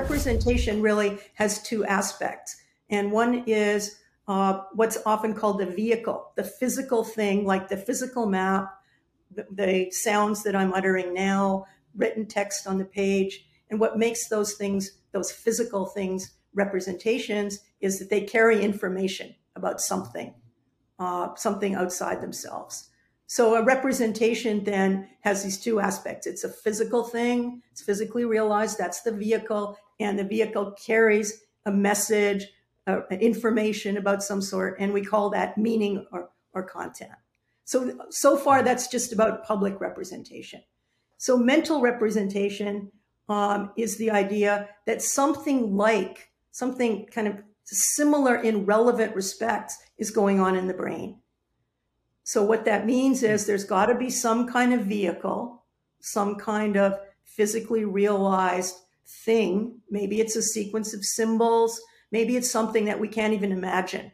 representation really has two aspects. And one is uh, what's often called the vehicle, the physical thing, like the physical map, the, sounds that I'm uttering now, written text on the page. And what makes those things, those physical things, representations is that they carry information about something, uh, something outside themselves. So a representation then has these two aspects. It's a physical thing, it's physically realized, that's the vehicle, and the vehicle carries a message, uh, information about some sort, and we call that meaning or, or content. So, so far, that's just about public representation. So, mental representation um, is the idea that something like, something kind of similar in relevant respects is going on in the brain. So what that means is there's got to be some kind of vehicle, some kind of physically realized thing. Maybe it's a sequence of symbols. Maybe it's something that we can't even imagine.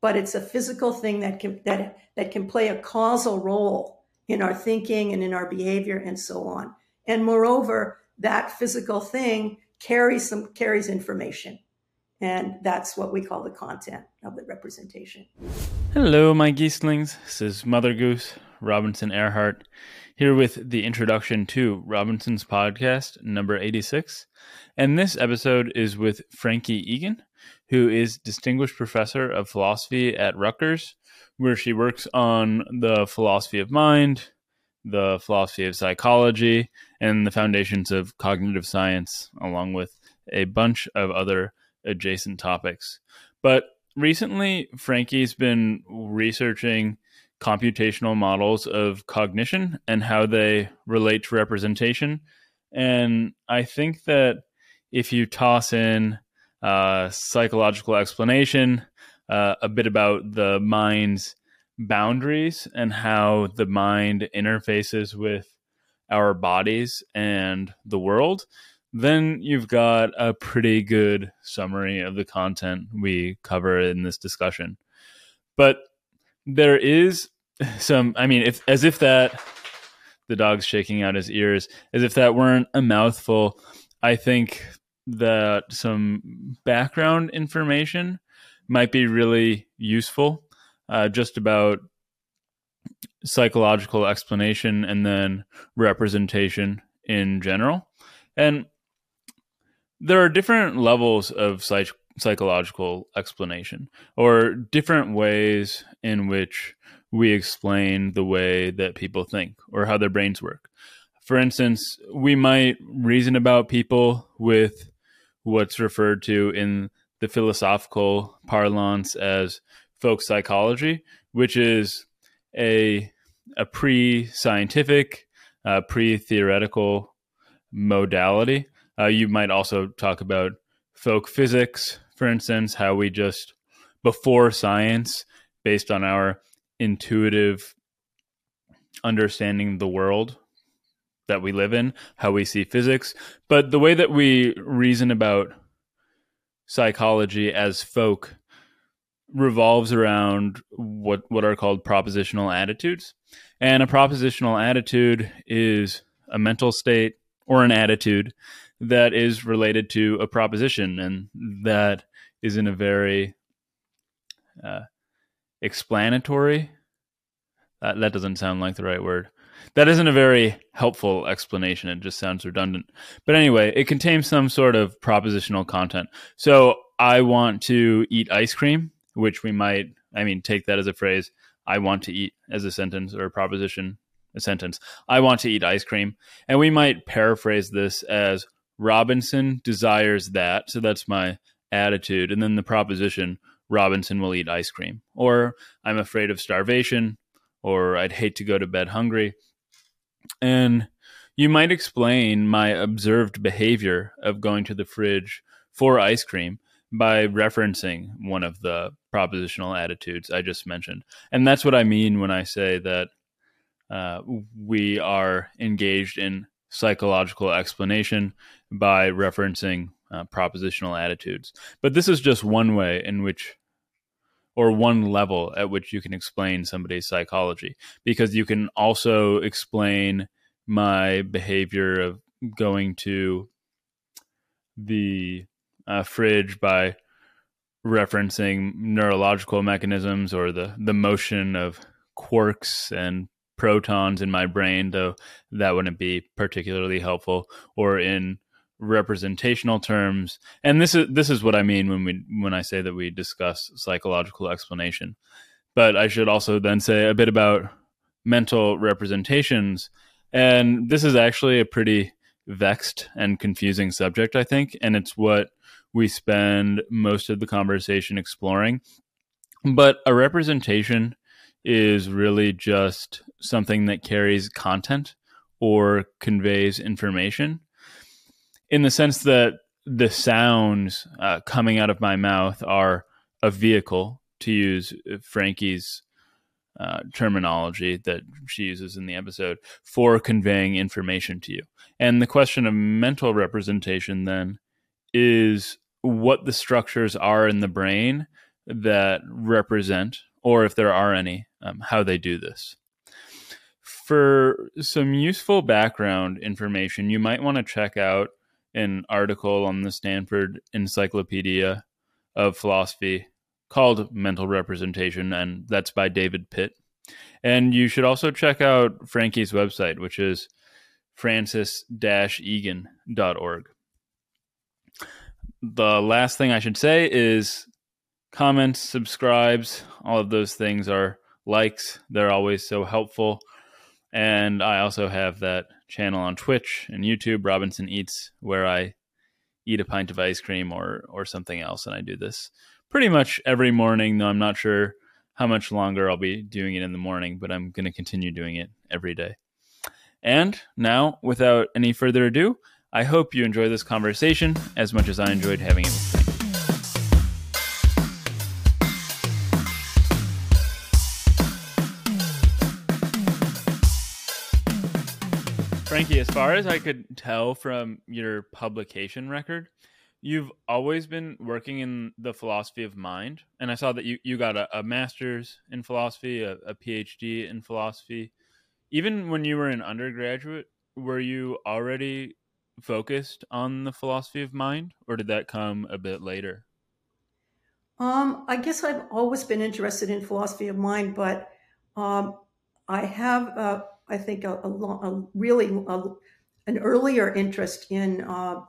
But it's a physical thing that can that that can play a causal role in our thinking and in our behavior and so on. And moreover, that physical thing carries some carries information. And that's what we call the content of the representation. Hello, my geeslings. This is Mother Goose, Robinson Erhardt, here with the introduction to Robinson's podcast, number 86. And this episode is with Frankie Egan, who is Distinguished Professor of Philosophy at Rutgers, where she works on the philosophy of mind, the philosophy of psychology, and the foundations of cognitive science, along with a bunch of other adjacent topics. But recently, Frankie's been researching computational models of cognition and how they relate to representation. And I think that if you toss in uh, psychological explanation, uh, a bit about the mind's boundaries and how the mind interfaces with our bodies and the world, then you've got a pretty good summary of the content we cover in this discussion. But there is some, I mean, if as if that the dog's shaking out his ears, as if that weren't a mouthful, I think that some background information might be really useful uh, just about psychological explanation and then representation in general. And there are different levels of psych- psychological explanation or different ways in which we explain the way that people think or how their brains work. For instance, we might reason about people with what's referred to in the philosophical parlance as folk psychology, which is a a pre-scientific, uh, pre-theoretical modality uh, you might also talk about folk physics, for instance, how we just, before science, based on our intuitive understanding of the world that we live in, how we see physics. But the way that we reason about psychology as folk revolves around what what are called propositional attitudes. And a propositional attitude is a mental state or an attitude that is related to a proposition, and that is in a very uh, explanatory. Uh, that doesn't sound like the right word. That isn't a very helpful explanation. It just sounds redundant. But anyway, it contains some sort of propositional content. So I want to eat ice cream, which we might, I mean, take that as a phrase. I want to eat as a sentence or a proposition, a sentence. I want to eat ice cream. And we might paraphrase this as Robinson desires that. So that's my attitude. And then the proposition Robinson will eat ice cream. Or I'm afraid of starvation. Or I'd hate to go to bed hungry. And you might explain my observed behavior of going to the fridge for ice cream by referencing one of the propositional attitudes I just mentioned. And that's what I mean when I say that uh, we are engaged in psychological explanation by referencing uh, propositional attitudes. But this is just one way in which, or one level at which you can explain somebody's psychology, because you can also explain my behavior of going to the uh, fridge by referencing neurological mechanisms or the the motion of quarks and protons in my brain, though that wouldn't be particularly helpful, or in representational terms. And this is this is what I mean when we when I say that we discuss psychological explanation. But I should also then say a bit about mental representations. And this is actually a pretty vexed and confusing subject, I think, and it's what we spend most of the conversation exploring. But a representation is really just something that carries content or conveys information in the sense that the sounds uh, coming out of my mouth are a vehicle, to use Frankie's uh, terminology that she uses in the episode, for conveying information to you. And the question of mental representation then is what the structures are in the brain that represent, or if there are any, um, how they do this. For some useful background information, you might want to check out an article on the Stanford Encyclopedia of Philosophy called Mental Representation, and that's by David Pitt. And you should also check out Frankie's website, which is frances-egan.org the last thing I should say is comments, subscribes, all of those things are likes. They're always so helpful. And I also have that channel on Twitch and YouTube, Robinson Eats, where I eat a pint of ice cream or or something else. And I do this pretty much every morning, though I'm not sure how much longer I'll be doing it in the morning, but I'm going to continue doing it every day. And now, without any further ado, I hope you enjoy this conversation as much as I enjoyed having it Frankie, as far as I could tell from your publication record, you've always been working in the philosophy of mind. And I saw that you, you got a, a master's in philosophy, a, a PhD in philosophy. Even when you were an undergraduate, were you already focused on the philosophy of mind, or did that come a bit later? Um, I guess I've always been interested in philosophy of mind, but um, I have, uh, I think, a, a, a really a, an earlier interest in uh,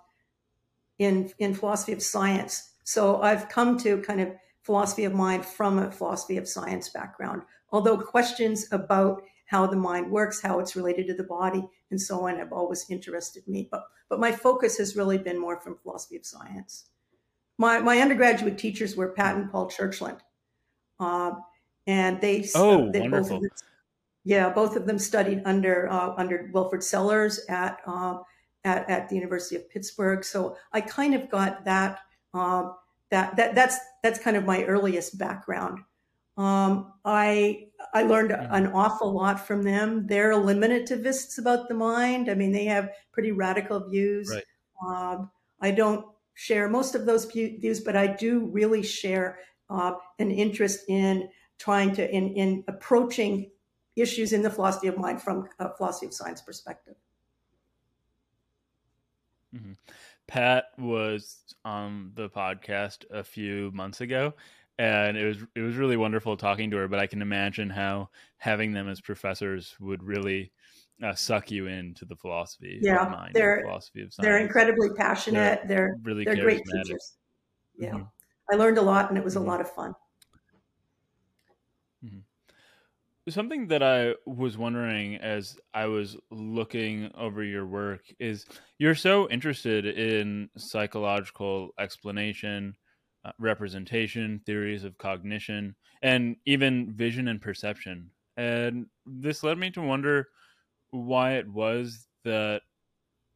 in in philosophy of science. So I've come to kind of philosophy of mind from a philosophy of science background. Although questions about how the mind works, how it's related to the body, and so on have always interested me. But but my focus has really been more from philosophy of science. My my undergraduate teachers were Pat and Paul Churchland, uh, and they oh they wonderful. Both yeah, both of them studied under uh, under Wilfrid Sellars at, uh, at at the University of Pittsburgh. So I kind of got that um, that that that's that's kind of my earliest background. Um, I I learned an awful lot from them. They're eliminativists about the mind. I mean, they have pretty radical views. Right. Um, I don't share most of those views, but I do really share uh, an interest in trying to in in approaching issues in the philosophy of mind from a philosophy of science perspective. Mm-hmm. Pat was on the podcast a few months ago, and it was it was really wonderful talking to her. But I can imagine how having them as professors would really uh, suck you into the philosophy yeah, of mind, they're, philosophy of science. They're incredibly passionate. They're, they're really they're great teachers. Yeah, mm-hmm. I learned a lot, and it was mm-hmm. a lot of fun. Mm-hmm. Something that I was wondering as I was looking over your work is you're so interested in psychological explanation uh, representation, theories of cognition, and even vision and perception. And this led me to wonder why it was that,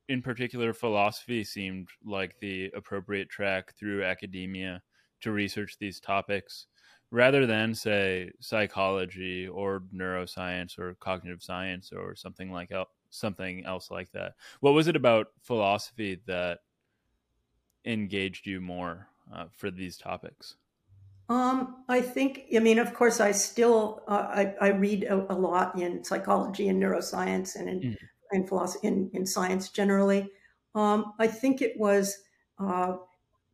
in particular, philosophy seemed like the appropriate track through academia to research these topics rather than, say, psychology or neuroscience or cognitive science or something like el- something else like that. What was it about philosophy that engaged you more? uh, for these topics? Um, I think, I mean, of course, I still uh, I, I, read a, a, lot in psychology and neuroscience and in, mm. in philosophy, in, in science generally. Um, I think it was uh,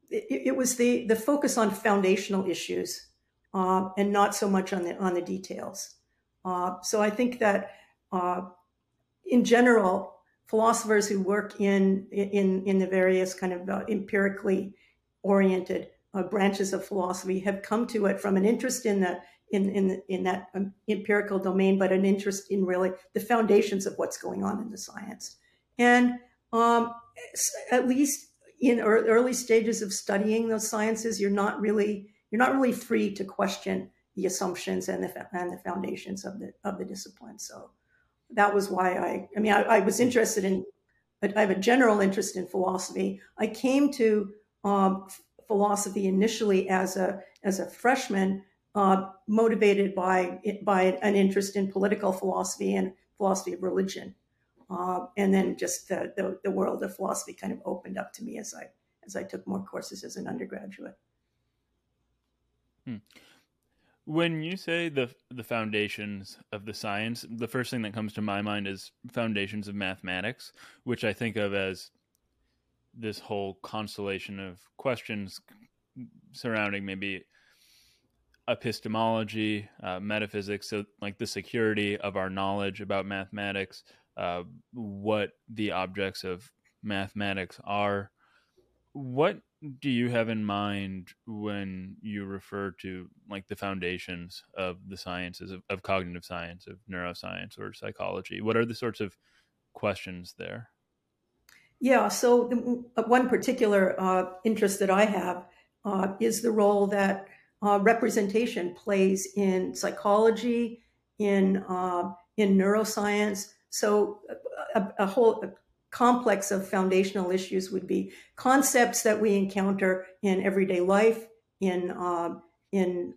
it, it, was the the focus on foundational issues uh, and not so much on the on the details. Uh, so I think that uh, in general, philosophers who work in in in the various kind of uh, empirically oriented uh, branches of philosophy have come to it from an interest in the in in in that um, empirical domain, but an interest in really the foundations of what's going on in the science. And um, at least in early stages of studying those sciences, you're not really you're not really free to question the assumptions and the and the foundations of the of the discipline. So that was why I I mean I, I was interested in I have a general interest in philosophy. I came to um, philosophy initially as a as a freshman, uh, motivated by by an interest in political philosophy and philosophy of religion, uh, and then just the, the, the world of philosophy kind of opened up to me as I as I took more courses as an undergraduate. Hmm. When you say the the foundations of the science, the first thing that comes to my mind is foundations of mathematics, which I think of as this whole constellation of questions surrounding maybe epistemology, uh, metaphysics, so like the security of our knowledge about mathematics, uh, what the objects of mathematics are. What do you have in mind when you refer to like the foundations of the sciences of, of cognitive science, of neuroscience, or psychology? What are the sorts of questions there? Yeah, so the, uh, one particular uh, interest that I have uh, is the role that uh, representation plays in psychology, in uh, in neuroscience. So a, a whole complex of foundational issues would be concepts that we encounter in everyday life, in uh, in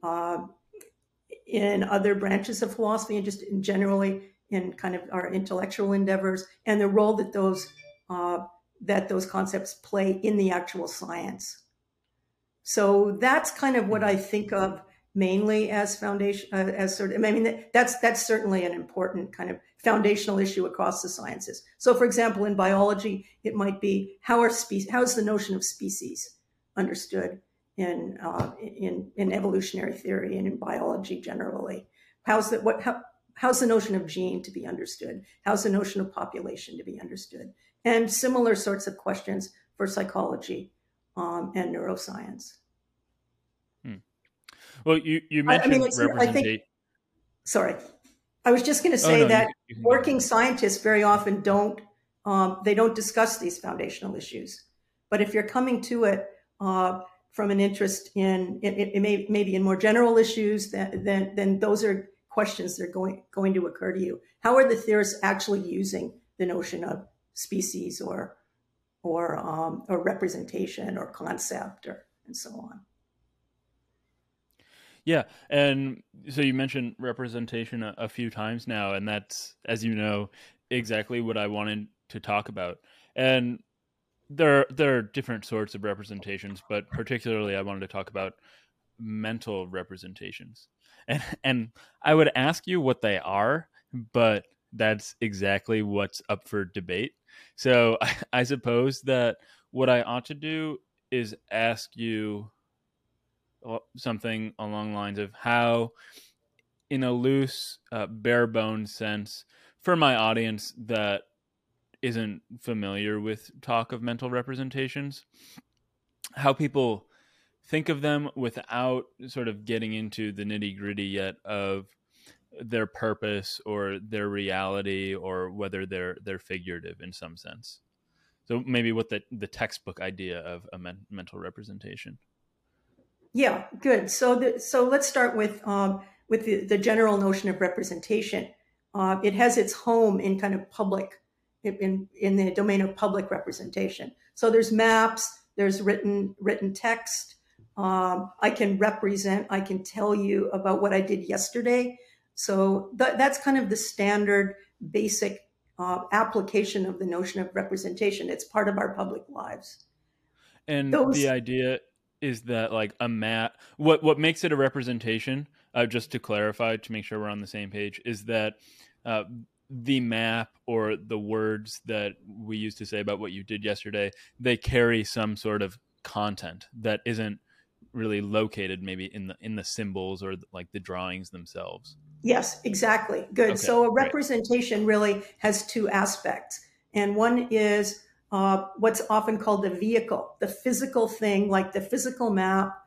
in other branches of philosophy, and just in generally in kind of our intellectual endeavors, and the role that those uh, that those concepts play in the actual science. So that's kind of what I think of mainly as foundation, uh, as sort of, I mean, that's, that's certainly an important kind of foundational issue across the sciences. So for example, in biology, it might be how are species, how is the notion of species understood in, uh, in, in evolutionary theory and in biology generally? How's that, what, how, how's the notion of gene to be understood? How's the notion of population to be understood? and similar sorts of questions for psychology um, and neuroscience. Well, you, you mentioned I, I mean, I think, sorry, I was just going to oh, say oh, no, that you, you working scientists very often don't um, they don't discuss these foundational issues. But if you're coming to it uh, from an interest in it, it, may maybe in more general issues, then then, then those are questions that are going going to occur to you. How are the theorists actually using the notion of species or or um, or representation or concept or and so on. Yeah, and so you mentioned representation a, a, few times now, and that's, as you know, exactly what I wanted to talk about. And there, there are different sorts of representations, but particularly I wanted to talk about mental representations. And and I would ask you what they are, but that's exactly what's up for debate. So I, I suppose that what I ought to do is ask you something along the lines of how, in a loose, uh, bare bones sense, for my audience that isn't familiar with talk of mental representations, how people think of them without sort of getting into the nitty gritty yet of their purpose or their reality or whether they're they're figurative in some sense. So maybe what the the textbook idea of a men, mental representation yeah good. So the, so let's start with um, with the, the general notion of representation. Uh, it has its home in kind of public in in the domain of public representation. So there's maps there's written written text. Um, i can represent i can tell you about what i did yesterday. So th- that's kind of the standard basic uh, application of the notion of representation. It's part of our public lives. And Those, the idea is that like a map, what what makes it a representation, uh, just to clarify, to make sure we're on the same page, is that uh, the map or the words that we used to say about what you did yesterday, they carry some sort of content that isn't really located maybe in the in the symbols or like the drawings themselves. Yes, exactly. Good. Okay, so a representation great. really has two aspects. And one is uh, what's often called the vehicle, the physical thing, like the physical map,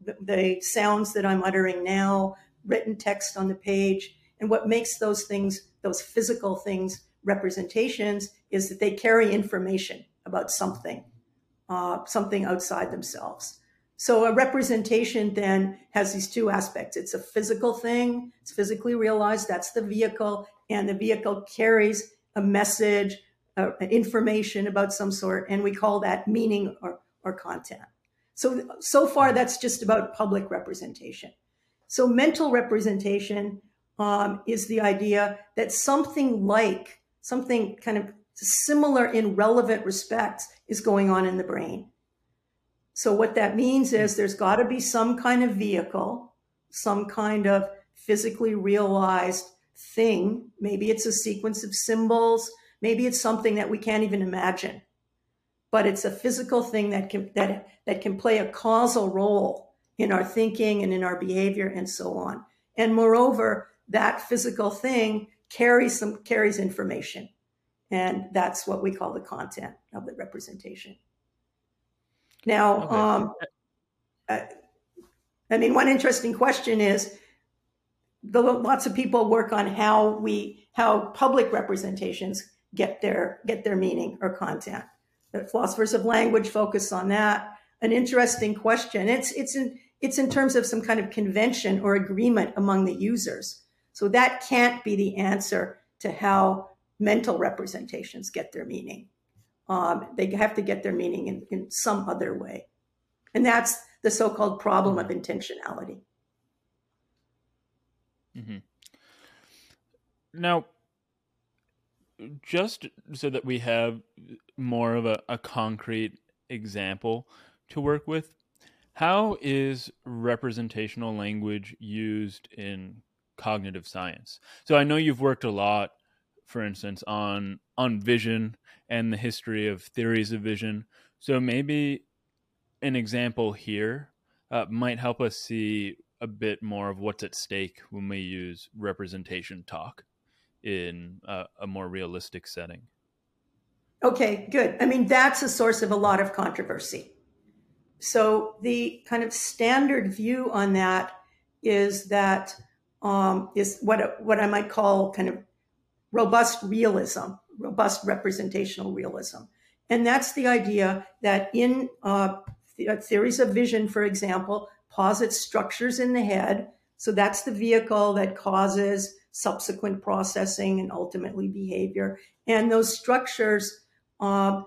the, the sounds that I'm uttering now, written text on the page. And what makes those things, those physical things, representations is that they carry information about something, uh, something outside themselves. So a representation then has these two aspects. It's a physical thing, it's physically realized, that's the vehicle, and the vehicle carries a message, uh, information about some sort, and we call that meaning or, or content. So, so far, that's just about public representation. So, mental representation um, is the idea that something like, something kind of similar in relevant respects is going on in the brain. So, what that means is there's got to be some kind of vehicle, some kind of physically realized thing. Maybe it's a sequence of symbols, maybe it's something that we can't even imagine but it's a physical thing that can that that can play a causal role in our thinking and in our behavior and so on. And moreover, that physical thing carries some carries information, and that's what we call the content of the representation. Now, okay. um, uh, I mean, one interesting question is the, lots of people work on how we how public representations get their get their meaning or content the philosophers of language focus on that. An interesting question. It's it's in it's in terms of some kind of convention or agreement among the users. So that can't be the answer to how mental representations get their meaning. Um, they have to get their meaning in, in some other way. And that's the so called problem of intentionality. Mm-hmm. Now, just so that we have more of a, a concrete example to work with, how is representational language used in cognitive science? So I know you've worked a lot, for instance, on on vision and the history of theories of vision. So maybe an example here uh, might help us see a bit more of what's at stake when we use representation talk in a, a more realistic setting. Okay, good. I mean, that's a source of a lot of controversy. So the kind of standard view on that is that um, is what what I might call kind of robust realism, robust representational realism, and that's the idea that in uh, uh theories of vision, for example, posits structures in the head. So that's the vehicle that causes subsequent processing and ultimately behavior. And those structures uh,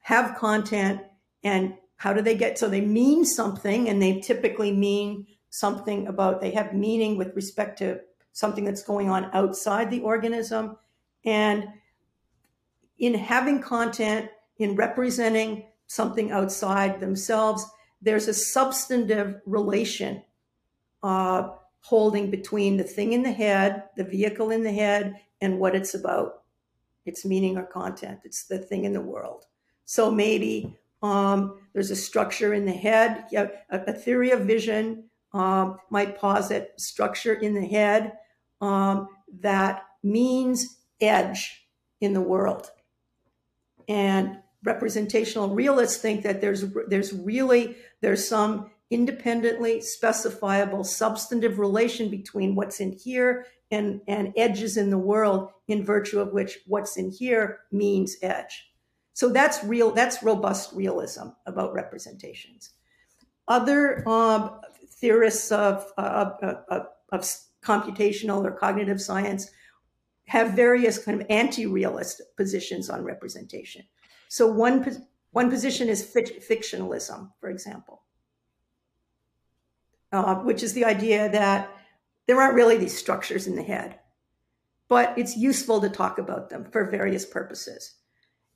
have content and how do they get so they mean something and they typically mean something about they have meaning with respect to something that's going on outside the organism and in having content in representing something outside themselves there's a substantive relation uh, holding between the thing in the head, the vehicle in the head, and what it's about, its meaning or content. It's the thing in the world. So maybe um, there's a structure in the head, a, a theory of vision um, might posit structure in the head um, that means edge in the world. And representational realists think that there's there's really there's some independently specifiable substantive relation between what's in here and, and edges in the world, in virtue of which what's in here means edge. So that's real, that's robust realism about representations. Other um, theorists of, uh, of, of computational or cognitive science have various kind of anti-realist positions on representation. So one, one position is fictionalism, for example uh, which is the idea that there aren't really these structures in the head, but it's useful to talk about them for various purposes.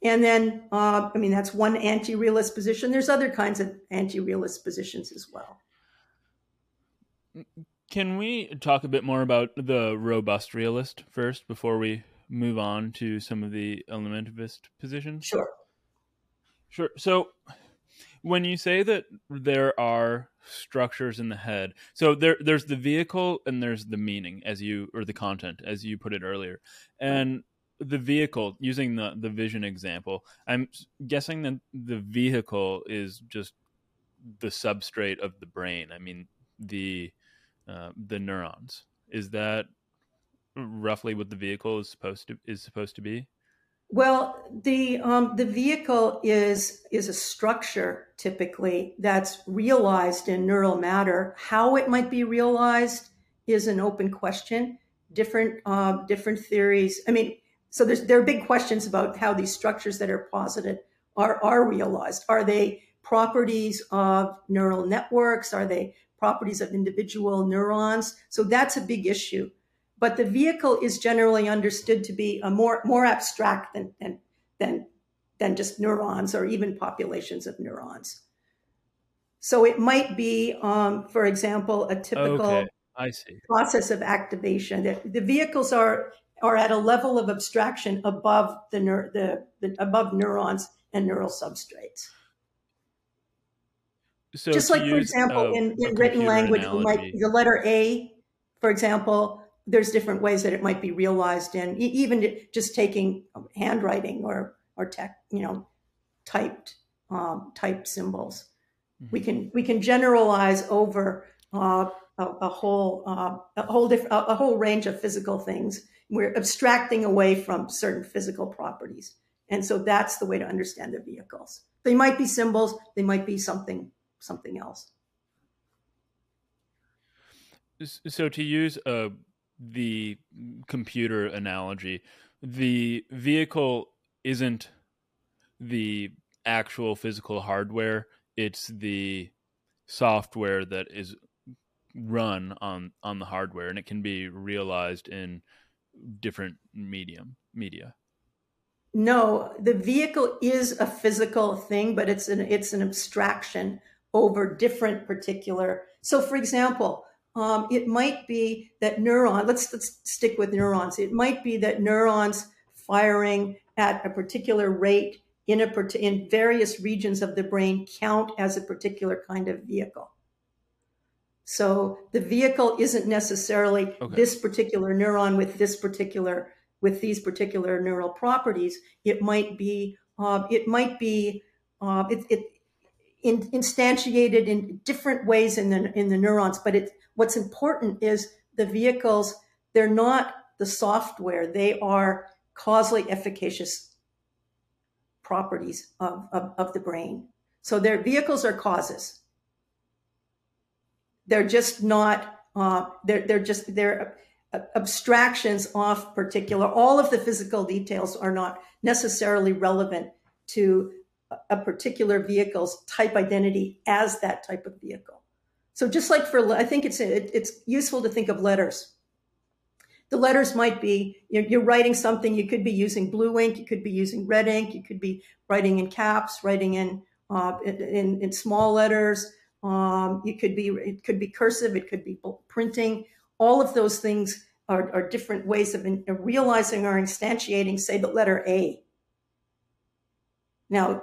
And then, uh, I mean, that's one anti realist position. There's other kinds of anti realist positions as well. Can we talk a bit more about the robust realist first before we move on to some of the eliminativist positions? Sure. Sure. So when you say that there are structures in the head, so there there's the vehicle and there's the meaning as you or the content as you put it earlier. And the vehicle using the the vision example, I'm guessing that the vehicle is just the substrate of the brain. I mean the uh, the neurons. Is that roughly what the vehicle is supposed to is supposed to be? Well, the um, the vehicle is is a structure typically that's realized in neural matter. How it might be realized is an open question. Different uh, different theories. I mean, so there's there are big questions about how these structures that are posited are are realized. Are they properties of neural networks? Are they properties of individual neurons? So that's a big issue but the vehicle is generally understood to be a more more abstract than than than, than just neurons or even populations of neurons. So it might be, um, for example, a typical okay. I see. process of activation. The, the vehicles are are at a level of abstraction above the, neur- the, the above neurons and neural substrates. So Just like, for example, a, in, in a written language, we might, the letter A, for example, there's different ways that it might be realized in even just taking handwriting or or tech, you know, typed um, typed symbols. Mm-hmm. We can we can generalize over uh, a, a whole uh, a whole diff- a, a whole range of physical things. We're abstracting away from certain physical properties, and so that's the way to understand the vehicles. They might be symbols. They might be something something else. So to use uh, the computer analogy, the vehicle isn't the actual physical hardware; it's the software that is run on on the hardware, and it can be realized in different medium media. No, the vehicle is a physical thing, but it's an it's an abstraction over different particular. So, for example, um, it might be that neuron. Let's let's stick with neurons. It might be that neurons firing at a particular rate in a in various regions of the brain count as a particular kind of vehicle. So the vehicle isn't necessarily Okay. this particular neuron with this particular with these particular neural properties. It might be uh, it might be uh, it, it in, instantiated in different ways in the in the neurons. But it what's important is the vehicles. They're not the software. They are causally efficacious properties of, of, of the brain. So their vehicles are causes. They're just not. Uh, they're they're just they're abstractions off particular. All of the physical details are not necessarily relevant to a- particular vehicle's type identity as that type of vehicle. So just like for, I think it's it, it's useful to think of letters. The letters might be you're, you're writing something. You could be using blue ink. You could be using red ink. You could be writing in caps, writing in uh, in, in small letters. Um, you could be it could be cursive. It could be printing. All of those things are, are different ways of in, of realizing or instantiating, say, the letter A. Now,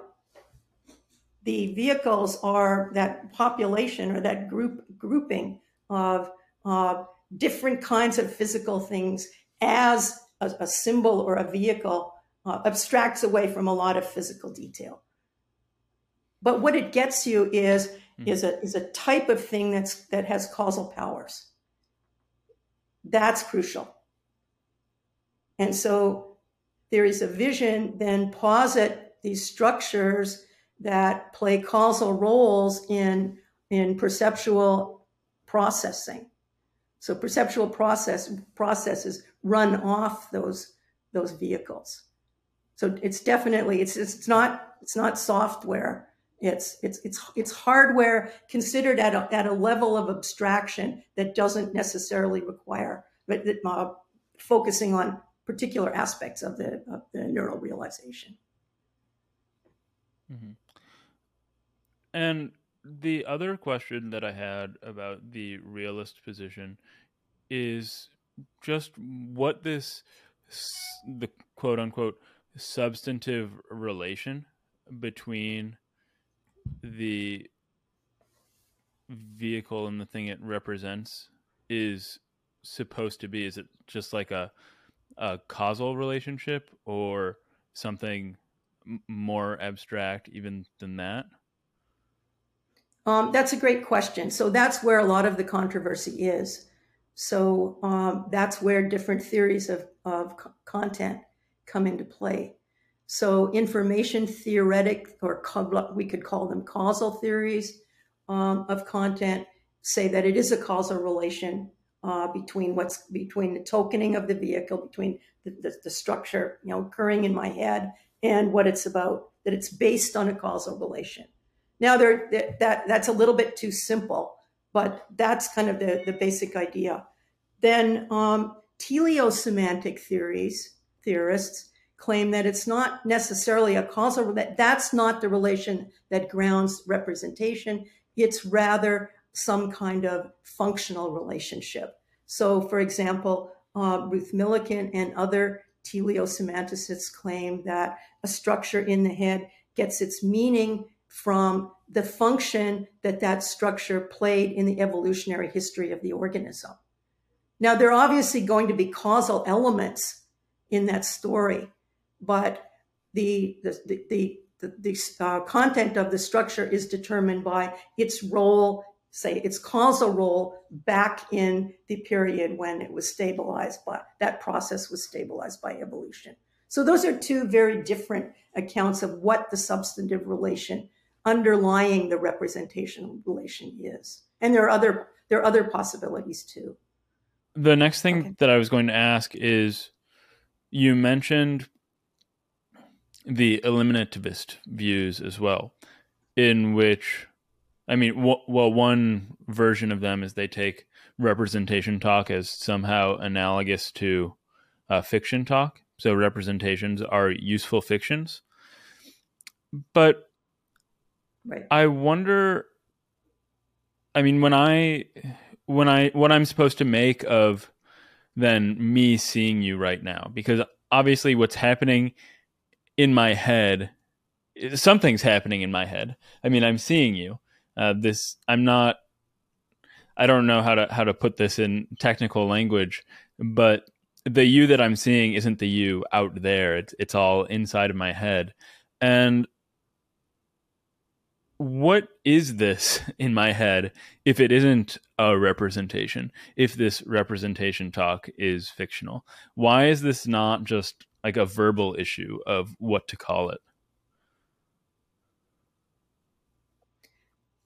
the vehicles are that population or that group grouping of uh, different kinds of physical things as a, a symbol or a vehicle uh, abstracts away from a lot of physical detail. But what it gets you is Mhm. is a is a type of thing that's that has causal powers. That's crucial. And so there is a vision then posit these structures that play causal roles in in perceptual processing. So perceptual process processes run off those those vehicles. So it's definitely it's it's not it's not software. It's it's it's it's hardware considered at a, at a level of abstraction that doesn't necessarily require but uh, focusing on particular aspects of the of the neural realization. hmm And the other question that I had about the realist position is just what this the quote unquote substantive relation between the vehicle and the thing it represents is supposed to be? Is it just like a a causal relationship or something more abstract even than that? Um, that's a great question. So that's where a lot of the controversy is. So um, that's where different theories of, of content come into play. So information theoretic, or we could call them causal theories um, of content, say that it is a causal relation uh, between what's between the tokening of the vehicle, between the, the, the, structure, you know, occurring in my head, and what it's about. That it's based on a causal relation. Now, there that that's a little bit too simple, but that's kind of the the basic idea. Then um, teleosemantic theories theorists claim that it's not necessarily a causal that that's not the relation that grounds representation. It's rather some kind of functional relationship. So, for example, uh, Ruth Millikan and other teleosemanticists claim that a structure in the head gets its meaning from the function that that structure played in the evolutionary history of the organism. Now, there are obviously going to be causal elements in that story, but the, the, the, the the, uh, content of the structure is determined by its role say its causal role back in the period when it was stabilized by that process was stabilized by evolution. So those are two very different accounts of what the substantive relation underlying the representation relation is. And there are other there are other possibilities too. The next thing okay. that I was going to ask is you mentioned the eliminativist views as well, in which I mean, w- well, one version of them is they take representation talk as somehow analogous to uh, fiction talk. So representations are useful fictions. But right. I wonder. I mean, when I when I what I'm supposed to make of then me seeing you right now, because obviously what's happening in my head, something's happening in my head. I mean, I'm seeing you uh, this I'm not I don't know how to how to put this in technical language, but the you that I'm seeing isn't the you out there. It's it's all inside of my head. And what is this in my head if it isn't a representation? If this representation talk is fictional? Why is this not just like a verbal issue of what to call it?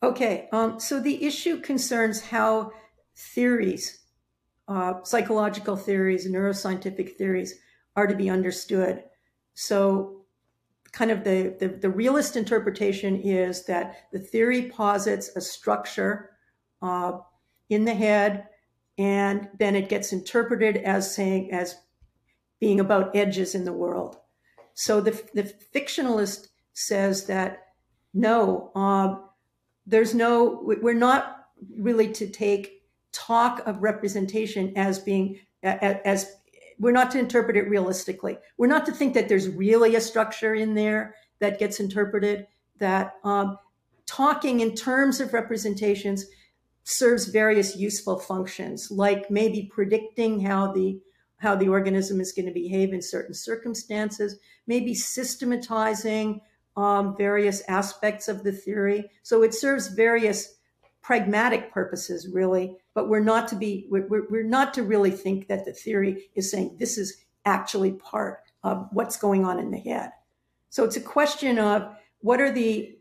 Okay, um, so the issue concerns how theories, uh, psychological theories, neuroscientific theories, are to be understood. So, kind of the, the, the realist interpretation is that the theory posits a structure uh, in the head, and then it gets interpreted as saying as being about edges in the world. So the the fictionalist says that no. Uh, there's no, we're not really to take talk of representation as being, as we're not to interpret it realistically. We're not to think that there's really a structure in there that gets interpreted, that um, talking in terms of representations serves various useful functions, like maybe predicting how the how the organism is going to behave in certain circumstances, maybe systematizing um, various aspects of the theory. So it serves various pragmatic purposes, really. But we're not to be we're, we're not to really think that the theory is saying this is actually part of what's going on in the head. So it's a question of what are the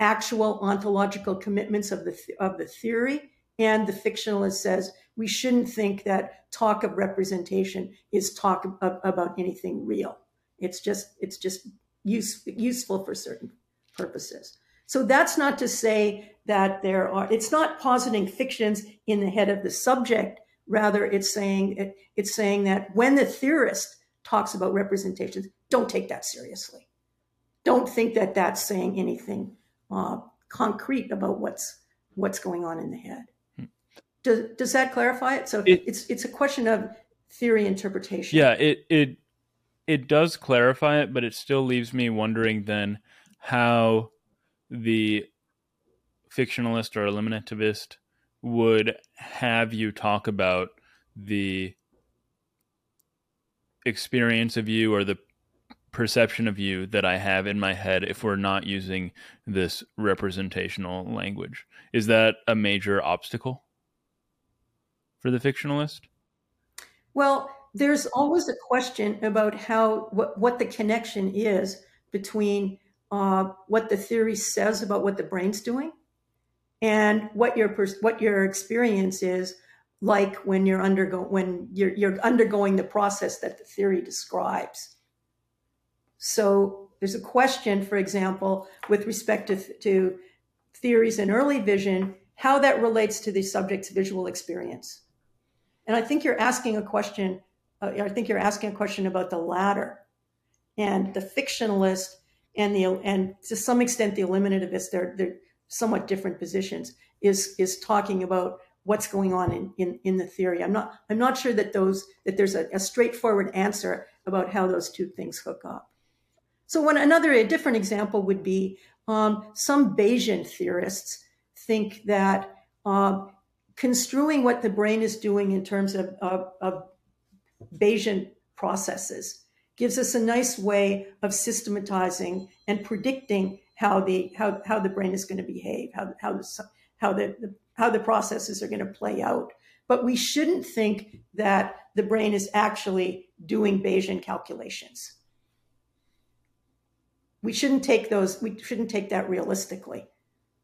actual ontological commitments of the of the theory and the fictionalist says we shouldn't think that talk of representation is talk of, about anything real it's just it's just use, useful for certain purposes. So that's not to say that there are, it's not positing fictions in the head of the subject. Rather, it's saying, it, it's saying that when the theorist talks about representations, don't take that seriously. Don't think that that's saying anything uh, concrete about what's, what's going on in the head. Hmm. Does, does that clarify it? So it, it's, it's a question of theory interpretation. Yeah, it it it does clarify it, but it still leaves me wondering then how the fictionalist or eliminativist would have you talk about the experience of you or the perception of you that I have in my head if we're not using this representational language. Is that a major obstacle for the fictionalist? Well, there's always a question about how what, what the connection is between uh, what the theory says about what the brain's doing and what your what your experience is like when you're undergo when you're you're undergoing the process that the theory describes. So there's a question, for example, with respect to, to theories in early vision, how that relates to the subject's visual experience. And I think you're asking a question. Uh, I think you're asking a question about the latter, and the fictionalist and the and to some extent the eliminativist. They're they're somewhat different positions. Is is talking about what's going on in, in, in the theory. I'm not I'm not sure that those that there's a, a straightforward answer about how those two things hook up. So one another a different example would be um, some Bayesian theorists think that uh, construing what the brain is doing in terms of, of, of Bayesian processes gives us a nice way of systematizing and predicting how the how, how the brain is going to behave, how how the, how the, the how the processes are going to play out. But we shouldn't think that the brain is actually doing Bayesian calculations. We shouldn't take those. We shouldn't take that realistically.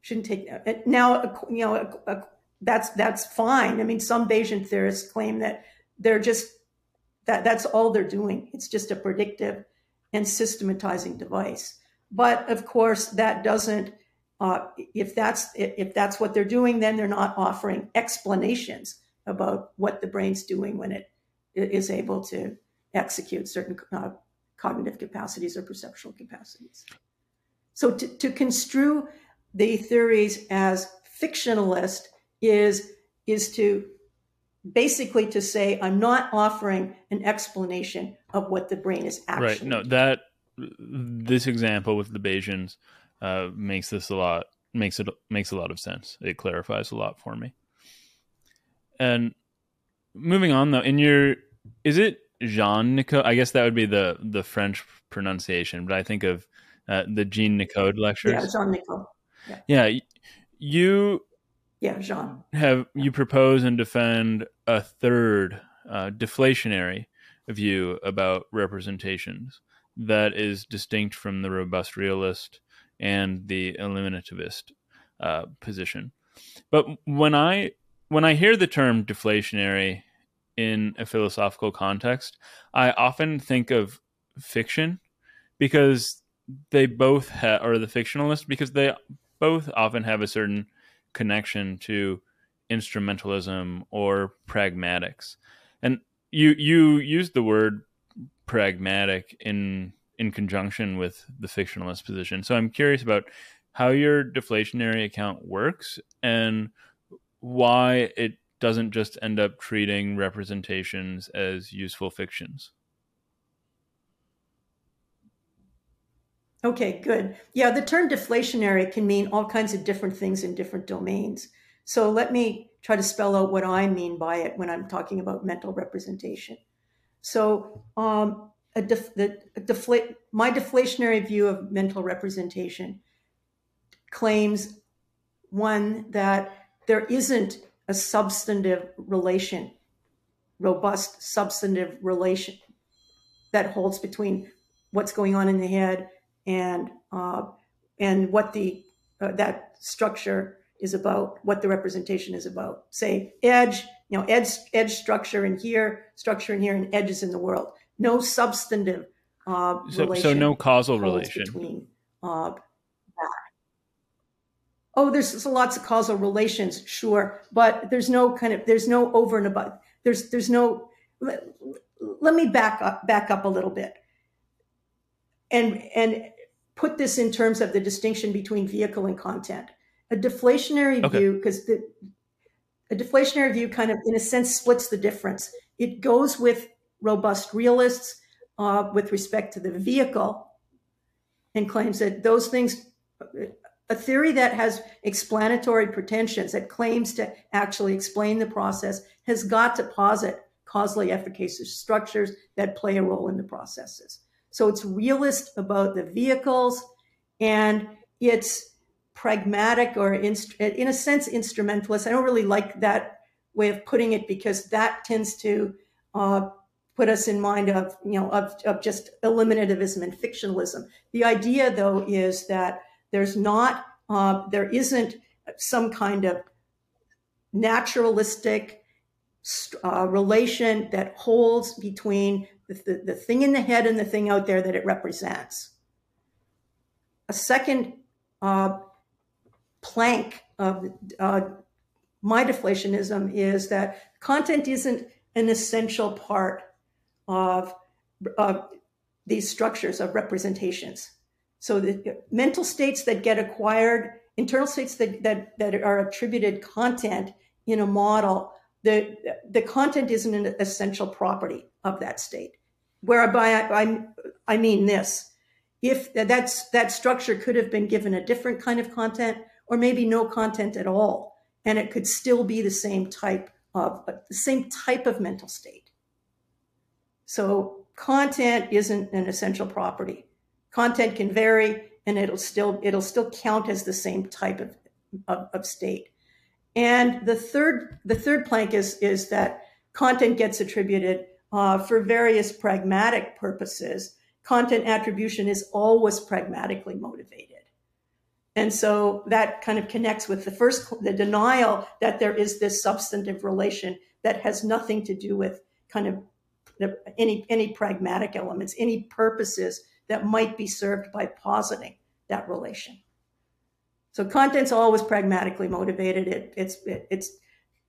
Shouldn't take that. Now, you know, that's that's fine. I mean, some Bayesian theorists claim that they're just that that's all they're doing. It's just a predictive and systematizing device. But of course, that doesn't uh, if that's if that's what they're doing, then they're not offering explanations about what the brain's doing when it is able to execute certain uh, cognitive capacities or perceptual capacities. So to, to construe the theories as fictionalist is is to basically to say I'm not offering an explanation of what the brain is actually. Right. No, that this example with the Bayesians uh, makes this a lot makes it makes a lot of sense. It clarifies a lot for me. And moving on though, in your is it Jean Nicod? I guess that would be the the French pronunciation, but I think of uh, the Jean Nicod lectures. Yeah, Jean Nicod. Yeah. yeah, you. Yeah, Jean. Have you propose and defend a third uh, deflationary view about representations that is distinct from the robust realist and the eliminativist uh, position. But when I when I hear the term deflationary in a philosophical context, I often think of fiction because they both have, or the fictionalist, because they both often have a certain connection to instrumentalism or pragmatics. And you you used the word pragmatic in in conjunction with the fictionalist position. So I'm curious about how your deflationary account works and why it doesn't just end up treating representations as useful fictions. Okay, good. Yeah, the term deflationary can mean all kinds of different things in different domains. So let me try to spell out what I mean by it when I'm talking about mental representation. So, um, a def, the, a deflate, my deflationary view of mental representation claims one that there isn't a substantive relation, robust substantive relation that holds between what's going on in the head and uh, and what the uh, that structure is about, what the representation is about. Say edge, you know, edge edge structure in here, structure in here, and edges in the world no substantive uh, so. So no causal relation between uh, that. Oh, there's, there's lots of causal relations, sure, but there's no kind of there's no over and above. There's there's no. Let, let me back up back up a little bit, and and put this in terms of the distinction between vehicle and content. A deflationary okay. view, because the a deflationary view kind of, in a sense, splits the difference. It goes with robust realists uh, with respect to the vehicle and claims that those things, a theory that has explanatory pretensions, that claims to actually explain the process, has got to posit causally efficacious structures that play a role in the processes. So it's realist about the vehicles and it's pragmatic or in, in a sense instrumentalist. I don't really like that way of putting it because that tends to uh, put us in mind of you know of, of just eliminativism and fictionalism. The idea though is that there's not uh, there isn't some kind of naturalistic uh, relation that holds between the, the, thing in the head and the thing out there that it represents. A second uh, plank of uh, my deflationism is that content isn't an essential part of, of these structures of representations. So the mental states that get acquired, internal states that, that, that are attributed content in a model, the, the content isn't an essential property of that state. Whereby I, I, I mean this, if that's, that structure could have been given a different kind of content, or maybe no content at all. And it could still be the same type of the same type of mental state. So content isn't an essential property. Content can vary and it'll still it'll still count as the same type of, of, of state. And the third the third plank is is that content gets attributed uh, for various pragmatic purposes. Content attribution is always pragmatically motivated. And so that kind of connects with the first, the denial that there is this substantive relation that has nothing to do with kind of any, any pragmatic elements, any purposes that might be served by positing that relation. So content's always pragmatically motivated. It, it's, it, it's,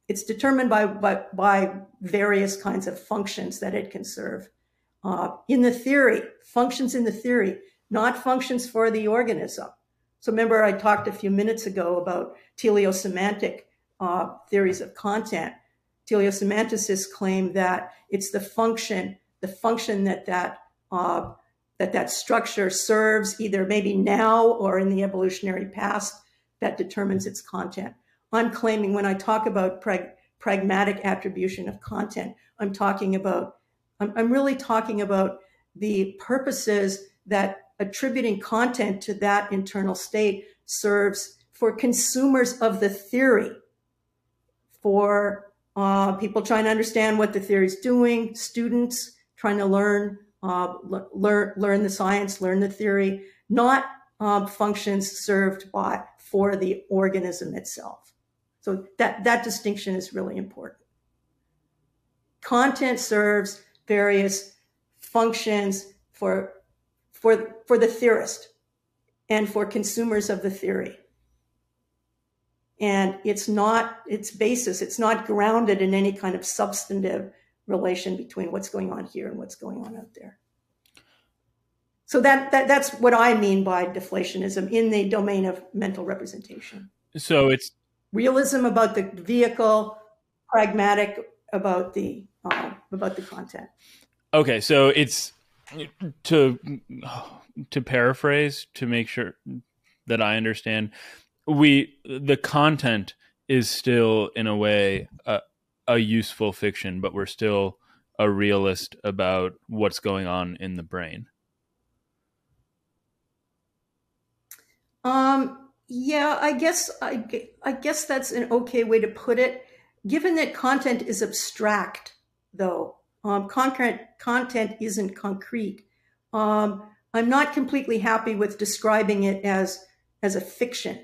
it's determined by, by, by, various kinds of functions that it can serve. Uh, in the theory, functions in the theory, not functions for the organism. So remember, I talked a few minutes ago about teleosemantic uh, theories of content. Teleosemanticists claim that it's the function, the function that that uh, that that structure serves, either maybe now or in the evolutionary past, that determines its content. I'm claiming when I talk about prag- pragmatic attribution of content, I'm talking about, I'm, I'm really talking about the purposes that attributing content to that internal state serves for consumers of the theory, for uh, people trying to understand what the theory is doing, students trying to learn, uh, learn, learn the science, learn the theory, not uh, functions served by for the organism itself. So that, that distinction is really important. Content serves various functions for for, for the theorist and for consumers of the theory. And it's not its basis, it's not grounded in any kind of substantive relation between what's going on here and what's going on out there. So that, that that's what I mean by deflationism in the domain of mental representation. So it's realism about the vehicle, pragmatic about the uh, about the content. Okay, so it's to to paraphrase to make sure that I understand, we the content is still in a way a, a useful fiction, but we're still a realist about what's going on in the brain. Um. Yeah, I guess I, I guess that's an okay way to put it. Given that content is abstract, though, um, content content isn't concrete. Um, I'm not completely happy with describing it as as a fiction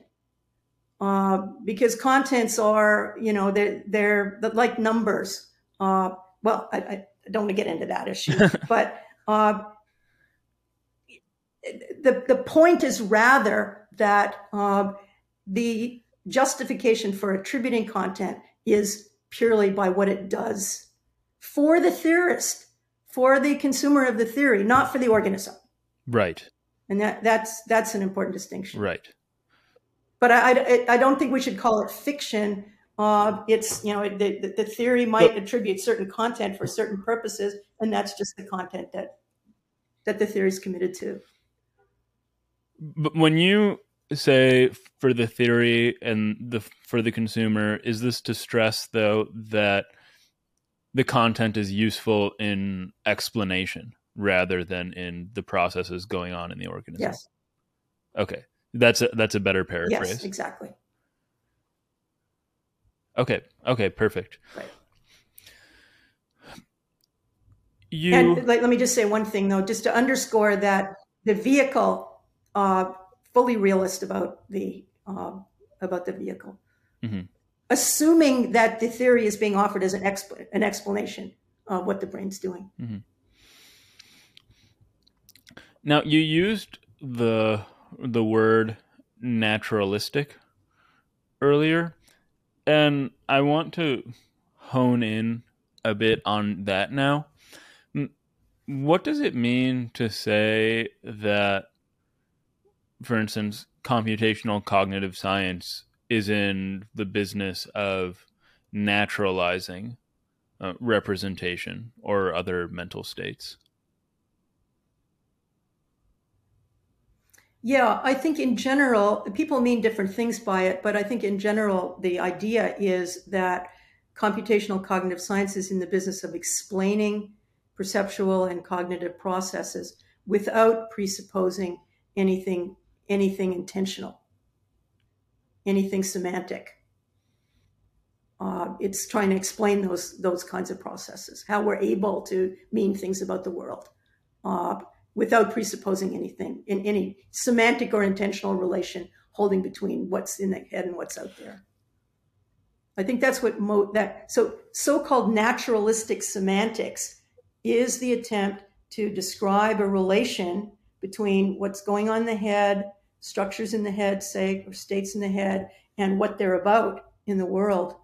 uh, because contents are, you know, they're they're like numbers. Uh, well, I, I, don't want to get into that issue, but uh, the the point is rather that uh, the justification for attributing content is purely by what it does for the theorist, for the consumer of the theory, not for the organism. Right. And that, that's that's an important distinction. Right. But I, I, I don't think we should call it fiction Uh, it's you know the, the theory might attribute certain content for certain purposes, and that's just the content that that the theory is committed to. But when you say for the theory and the for the consumer, is this to stress though that the content is useful in explanation rather than in the processes going on in the organism? Yes. Okay, that's a, that's a better paraphrase. Yes, exactly. Okay. Okay. Perfect. Right. You. And let, let me just say one thing though, just to underscore that the vehicle, uh, fully realist about the uh, about the vehicle, mm-hmm. assuming that the theory is being offered as an expl- an explanation of what the brain's doing. Mm-hmm. Now you used the the word naturalistic earlier and I want to hone in a bit on that now. What does it mean to say that, for instance, computational cognitive science is in the business of naturalizing uh, representation or other mental states? Yeah, I think in general, people mean different things by it, but I think in general, the idea is that computational cognitive science is in the business of explaining perceptual and cognitive processes without presupposing anything anything intentional, anything semantic. Uh, it's trying to explain those those kinds of processes, how we're able to mean things about the world. Uh, without presupposing anything in any semantic or intentional relation holding between what's in the head and what's out there. I think that's what mo- that so so-called naturalistic semantics is the attempt to describe a relation between what's going on in the head, structures in the head, say, or states in the head, and what they're about in the world.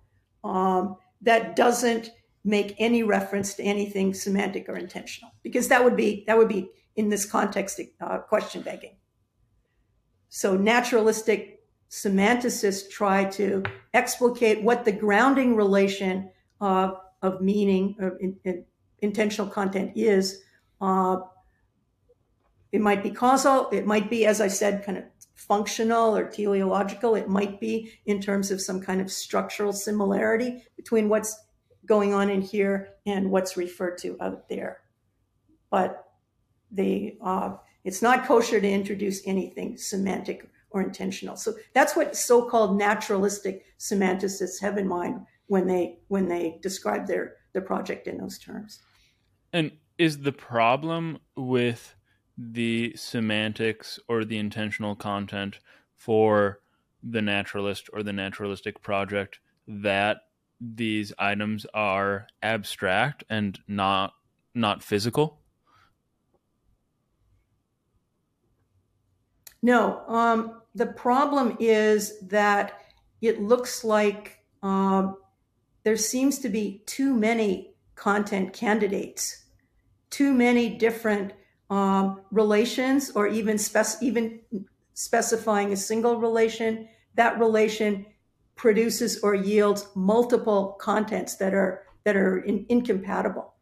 Um, that doesn't make any reference to anything semantic or intentional, because that would be that would be in this context uh, question begging. So naturalistic semanticists try to explicate what the grounding relation uh, of meaning or in, in intentional content is. Uh, it might be causal. It might be, as I said, kind of functional or teleological. It might be in terms of some kind of structural similarity between what's going on in here and what's referred to out there. But they uh, it's not kosher to introduce anything semantic or intentional. So that's what so-called naturalistic semanticists have in mind when they when they describe their their project in those terms. And is the problem with the semantics or the intentional content for the naturalist or the naturalistic project that these items are abstract and not not physical? No, um, the problem is that it looks like um, there seems to be too many content candidates, too many different um, relations, or even spec- even specifying a single relation. That relation produces or yields multiple contents that are that are in, incompatible.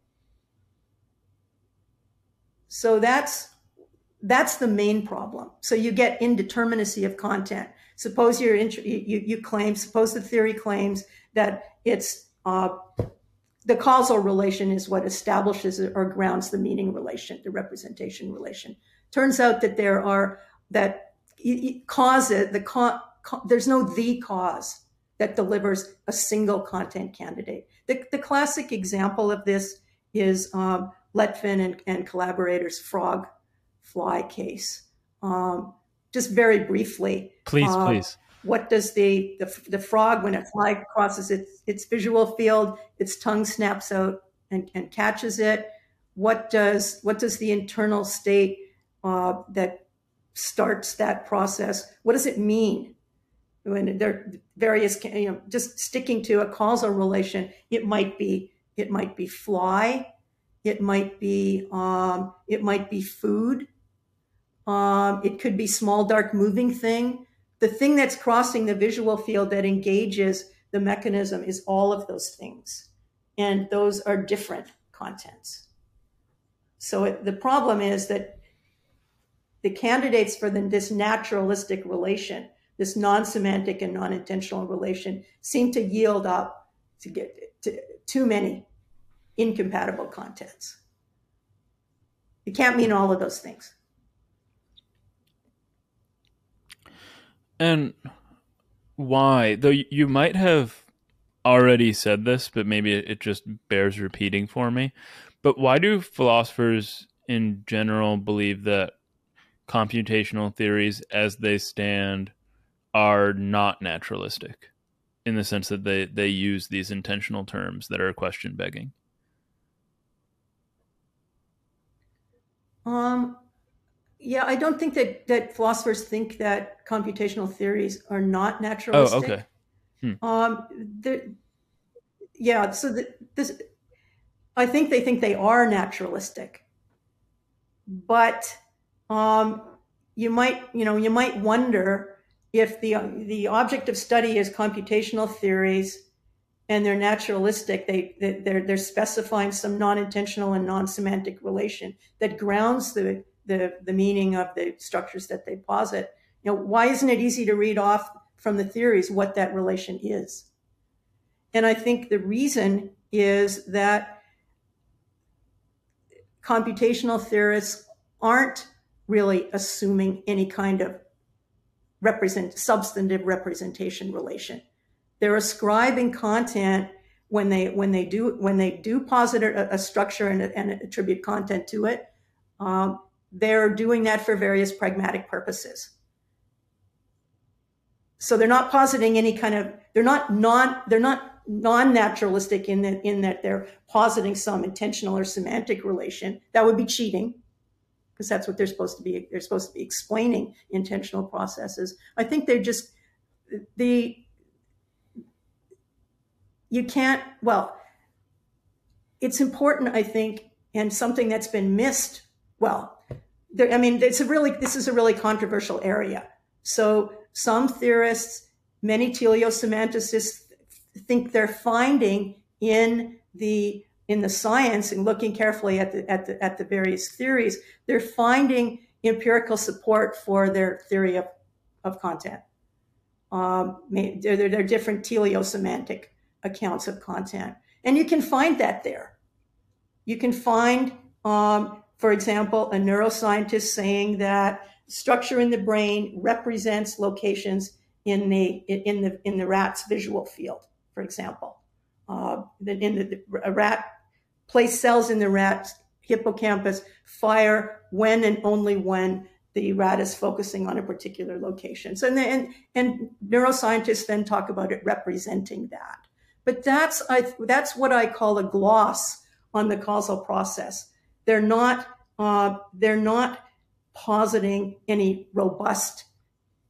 So that's that's the main problem. So you get indeterminacy of content. Suppose you're you, you claim, suppose the theory claims that it's uh, the causal relation is what establishes or grounds the meaning relation, the representation relation. Turns out that there are that cause it the co- there's no the cause that delivers a single content candidate. The, the classic example of this is um, Lettvin and, and collaborators frog fly case. Um, just very briefly. Please, uh, please. What does the, the, the frog, when a fly crosses its, its visual field, its tongue snaps out and, and catches it? What does what does the internal state uh, that starts that process? What does it mean? When there are various, you know, just sticking to a causal relation, it might be it might be fly, it might be um, it might be food, um, it could be small, dark, moving thing. The thing that's crossing the visual field that engages the mechanism is all of those things. And those are different contents. So it, the problem is that the candidates for the, this naturalistic relation, this non-semantic and non-intentional relation, seem to yield up to get to too many incompatible contents. It can't mean all of those things. And why? Though you might have already said this, but maybe it just bears repeating for me. But why do philosophers in general believe that computational theories as they stand are not naturalistic in the sense that they, they use these intentional terms that are question begging? Um, yeah, I don't think that, that philosophers think that computational theories are not naturalistic. Oh, okay. Hmm. Um, yeah, so the, this, I think they think they are naturalistic, but um, you might, you know, you might wonder if the the object of study is computational theories and they're naturalistic, they they're they're specifying some non-intentional and non-semantic relation that grounds the the the meaning of the structures that they posit. You know, why isn't it easy to read off from the theories what that relation is? And I think the reason is that computational theorists aren't really assuming any kind of represent substantive representation relation. They're ascribing content when they when they do when they do posit a, a structure and, and, attribute content to it. Um, they're doing that for various pragmatic purposes. So they're not positing any kind of they're not non they're not non-naturalistic in that in that they're positing some intentional or semantic relation. That would be cheating because that's what they're supposed to be. They're supposed to be explaining intentional processes. I think they're just the you can't well it's important i think and something that's been missed well there, i mean it's a really this is a really controversial area so some theorists many teleosemanticists think they're finding in the in the science and looking carefully at the, at the, at the various theories, they're finding empirical support for their theory of, of content. Um, there, are different teleosemantic accounts of content. And you can find that there. You can find, um, for example, a neuroscientist saying that structure in the brain represents locations in the, in the, in the rat's visual field, for example. Uh, in the, a rat place cells in the rat's hippocampus fire when and only when the rat is focusing on a particular location. So, and, and, and neuroscientists then talk about it representing that. But that's, I, that's what I call a gloss on the causal process. They're not, uh, they're not positing any robust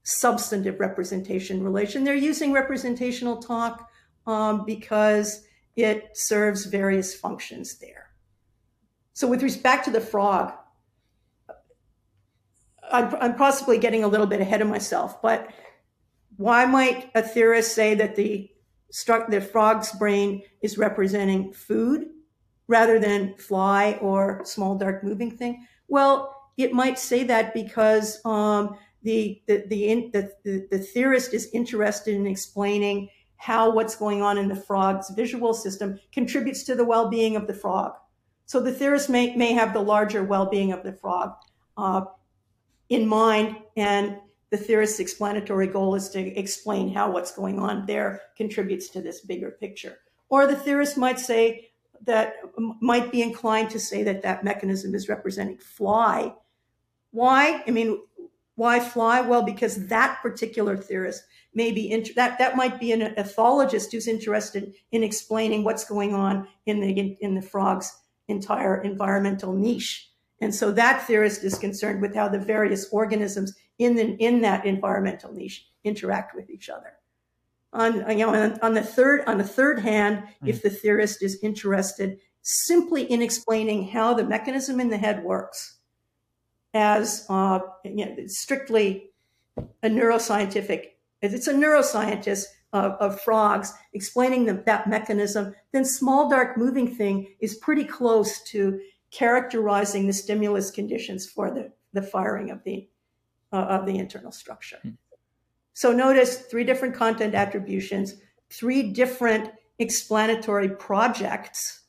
substantive representation relation. They're using representational talk um, because it serves various functions there. So with respect to the frog, I'm, I'm, possibly getting a little bit ahead of myself, but why might a theorist say that the, the frog's brain is representing food rather than fly or small dark moving thing? Well, it might say that because um, the, the, the, the, the theorist is interested in explaining how what's going on in the frog's visual system contributes to the well-being of the frog. So the theorist may, may have the larger well-being of the frog uh, in mind, and the theorist's explanatory goal is to explain how what's going on there contributes to this bigger picture. Or the theorist might say that might be inclined to say that that mechanism is representing fly. Why? I mean, why fly? Well, because that particular theorist maybe inter- that that might be an ethologist who's interested in explaining what's going on in the in, in the frog's entire environmental niche. And so that theorist is concerned with how the various organisms in the, in that environmental niche interact with each other. On you know on, on the third on the third hand, mm. if the theorist is interested simply in explaining how the mechanism in the head works, as uh, you know, strictly a neuroscientific it's a neuroscientist of, of frogs, explaining the, that mechanism, then small dark moving thing is pretty close to characterizing the stimulus conditions for the, the firing of the uh, of the internal structure. So notice three different content attributions, three different explanatory projects.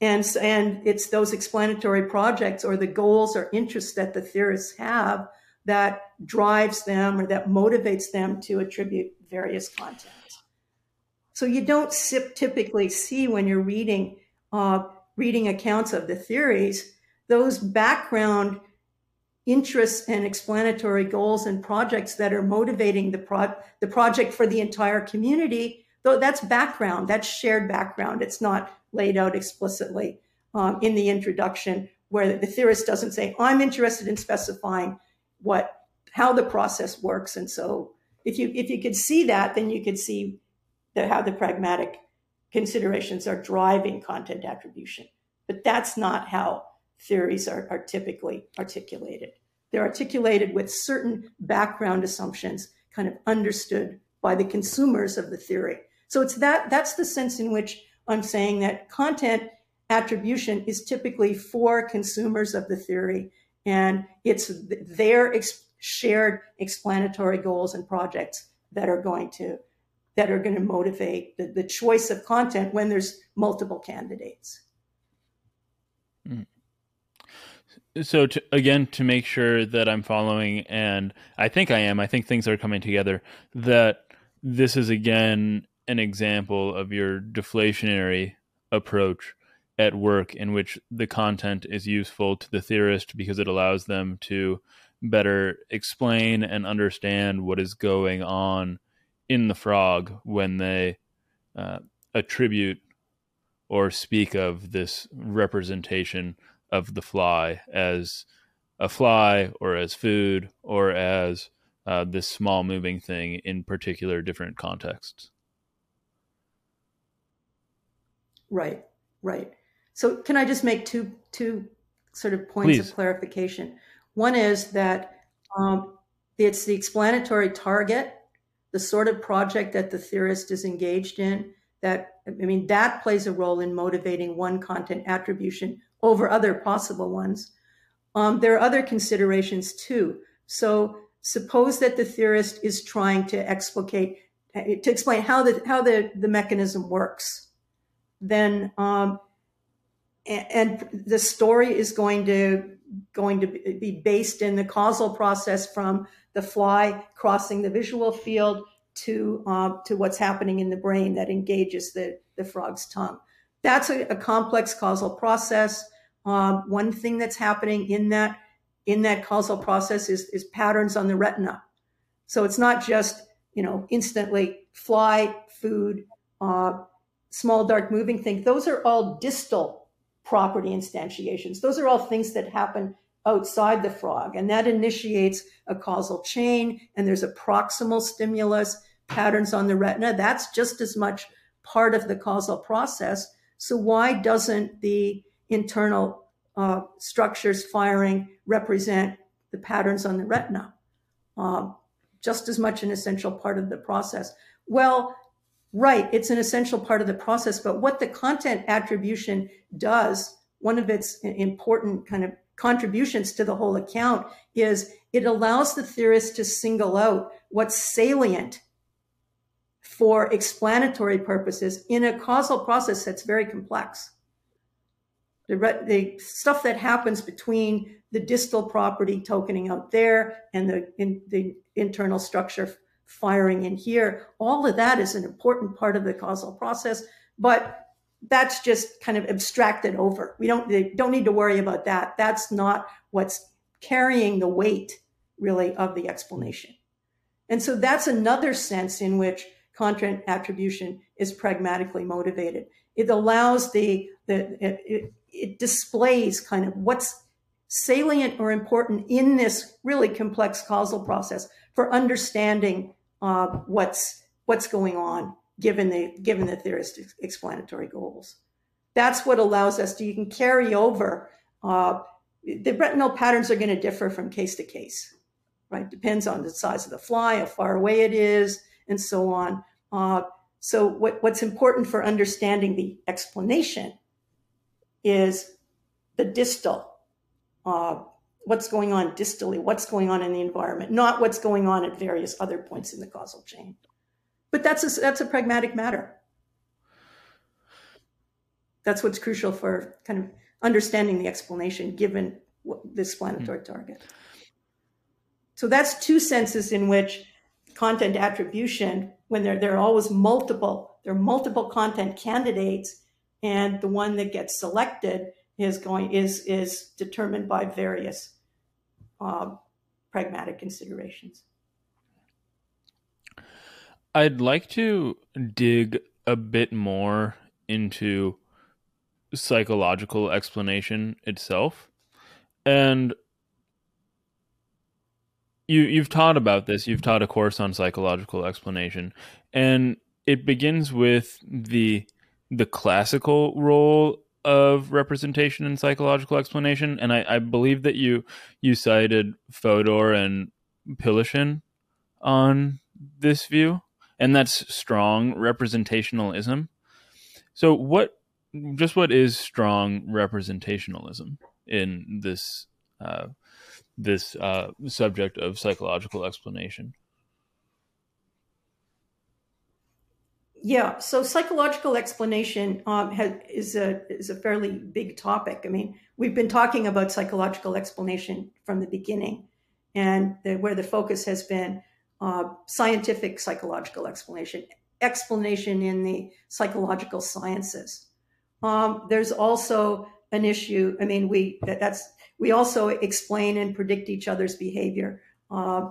And, and it's those explanatory projects or the goals or interests that the theorists have that drives them or that motivates them to attribute various content. So you don't typically see when you're reading uh, reading accounts of the theories those background interests and explanatory goals and projects that are motivating the pro- the project for the entire community. Though that's background, that's shared background. It's not laid out explicitly um, in the introduction, where the theorist doesn't say, "I'm interested in specifying what how the process works. And so if you if you could see that, then you could see how the pragmatic considerations are driving content attribution. But that's not how theories are, are typically articulated. They're articulated with certain background assumptions kind of understood by the consumers of the theory. So it's that that's the sense in which I'm saying that content attribution is typically for consumers of the theory and it's their ex- shared explanatory goals and projects that are going to that are going to motivate the, the choice of content when there's multiple candidates. Mm. So to, again, to make sure that I'm following, and I think I am, I think things are coming together. That this is again an example of your deflationary approach at work in which the content is useful to the theorist because it allows them to better explain and understand what is going on in the frog when they uh, attribute or speak of this representation of the fly as a fly or as food or as uh, this small moving thing in particular different contexts. Right, right. So can I just make two two sort of points Please. of clarification? One is that um, it's the explanatory target, the sort of project that the theorist is engaged in. That I mean, that plays a role in motivating one content attribution over other possible ones. Um, there are other considerations too. So suppose that the theorist is trying to explicate to explain how the how the, the mechanism works. Then um, and the story is going to going to be based in the causal process from the fly crossing the visual field to uh, to what's happening in the brain that engages the the frog's tongue. That's a, a complex causal process. Um, one thing that's happening in that in that causal process is is patterns on the retina. So it's not just you know instantly fly food, uh, small dark moving thing. Those are all distal property instantiations. Those are all things that happen outside the frog, and that initiates a causal chain. And there's a proximal stimulus, patterns on the retina. That's just as much part of the causal process. So, why doesn't the internal uh, structures firing represent the patterns on the retina? Uh, just as much an essential part of the process. Well, Right. It's an essential part of the process. But what the content attribution does, one of its important kind of contributions to the whole account is it allows the theorist to single out what's salient for explanatory purposes in a causal process that's very complex. The, the stuff that happens between the distal property tokening out there and the, in, the internal structure firing in here. All of that is an important part of the causal process, but that's just kind of abstracted over. We don't don't need to worry about that. That's not what's carrying the weight really of the explanation. And so that's another sense in which content attribution is pragmatically motivated. It allows the the it, it displays kind of what's salient or important in this really complex causal process for understanding uh, what's what's going on given the given the theorist explanatory goals. That's what allows us to you can carry over. Uh, the retinal patterns are going to differ from case to case, right? Depends on the size of the fly, how far away it is, and so on. Uh, so what, what's important for understanding the explanation is the distal, uh, what's going on distally, what's going on in the environment, not what's going on at various other points in the causal chain. But that's a, that's a pragmatic matter. That's what's crucial for kind of understanding the explanation given this planetary mm-hmm. target. So that's two senses in which content attribution, when there, there are always multiple, there are multiple content candidates, and the one that gets selected is going is is determined by various uh, pragmatic considerations. I'd like to dig a bit more into psychological explanation itself. And you you've taught about this. You've taught a course on psychological explanation, and it begins with the the classical role of representation and psychological explanation. And I, I believe that you you cited Fodor and Pylyshyn on this view, and that's strong representationalism. So what just what is strong representationalism in this uh, this uh, subject of psychological explanation? Yeah, so psychological explanation um, has, is a is a fairly big topic. I mean, we've been talking about psychological explanation from the beginning, and the, where the focus has been uh, scientific psychological explanation, explanation in the psychological sciences. Um, there's also an issue. I mean, we that's we also explain and predict each other's behavior uh,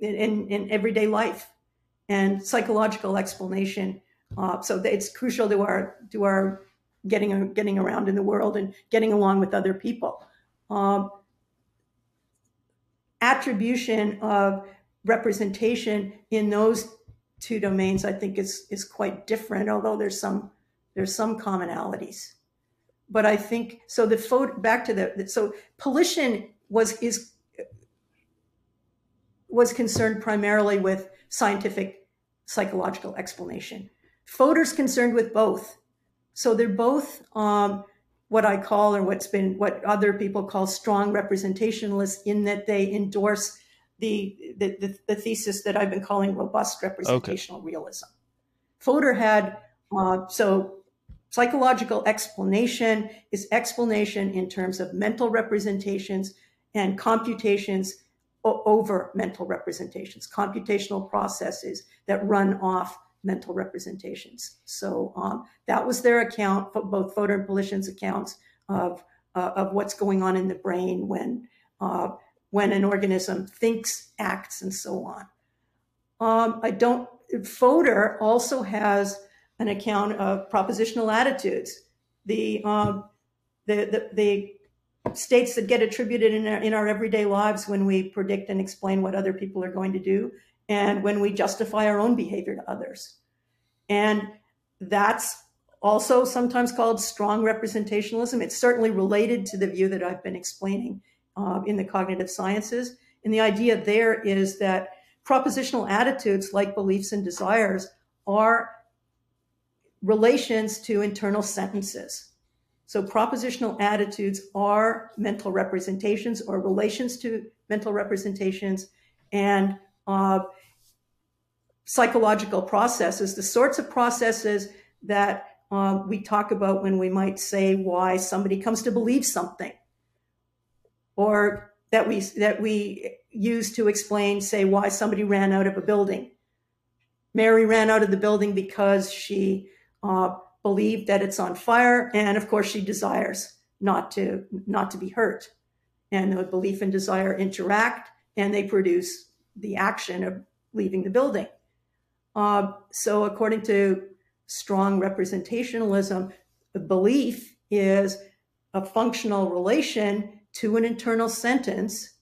in, in, everyday life and psychological explanation. Uh, so it's crucial to our to our getting getting around in the world and getting along with other people. Um, attribution of representation in those two domains, I think, is is quite different. Although there's some there's some commonalities, but I think so. The Fodor back to the so Pylyshyn was is was concerned primarily with scientific psychological explanation. Fodor's concerned with both. So they're both um, what I call, or what's been, what other people call strong representationalists, in that they endorse the the, the, the thesis that I've been calling robust representational okay. realism. Fodor had uh, so Psychological explanation is explanation in terms of mental representations and computations over mental representations, computational processes that run off mental representations. So um, that was their account, both Fodor and Pylyshyn's accounts of uh, of what's going on in the brain when uh, when an organism thinks, acts, and so on. Um, I don't. Fodor also has an account of propositional attitudes, the, um, the, the, the, states that get attributed in our, in our everyday lives when we predict and explain what other people are going to do, and when we justify our own behavior to others. And that's also sometimes called strong representationalism. It's certainly related to the view that I've been explaining uh, in the cognitive sciences. And the idea there is that propositional attitudes like beliefs and desires are relations to internal sentences. So propositional attitudes are mental representations or relations to mental representations and uh, psychological processes, the sorts of processes that uh, we talk about when we might say why somebody comes to believe something or that we that we use to explain say why somebody ran out of a building mary ran out of the building because she uh, believe that it's on fire, and of course she desires not to not to be hurt. And the belief and desire interact, and they produce the action of leaving the building. Uh, so, according to strong representationalism, belief is a functional relation to an internal sentence,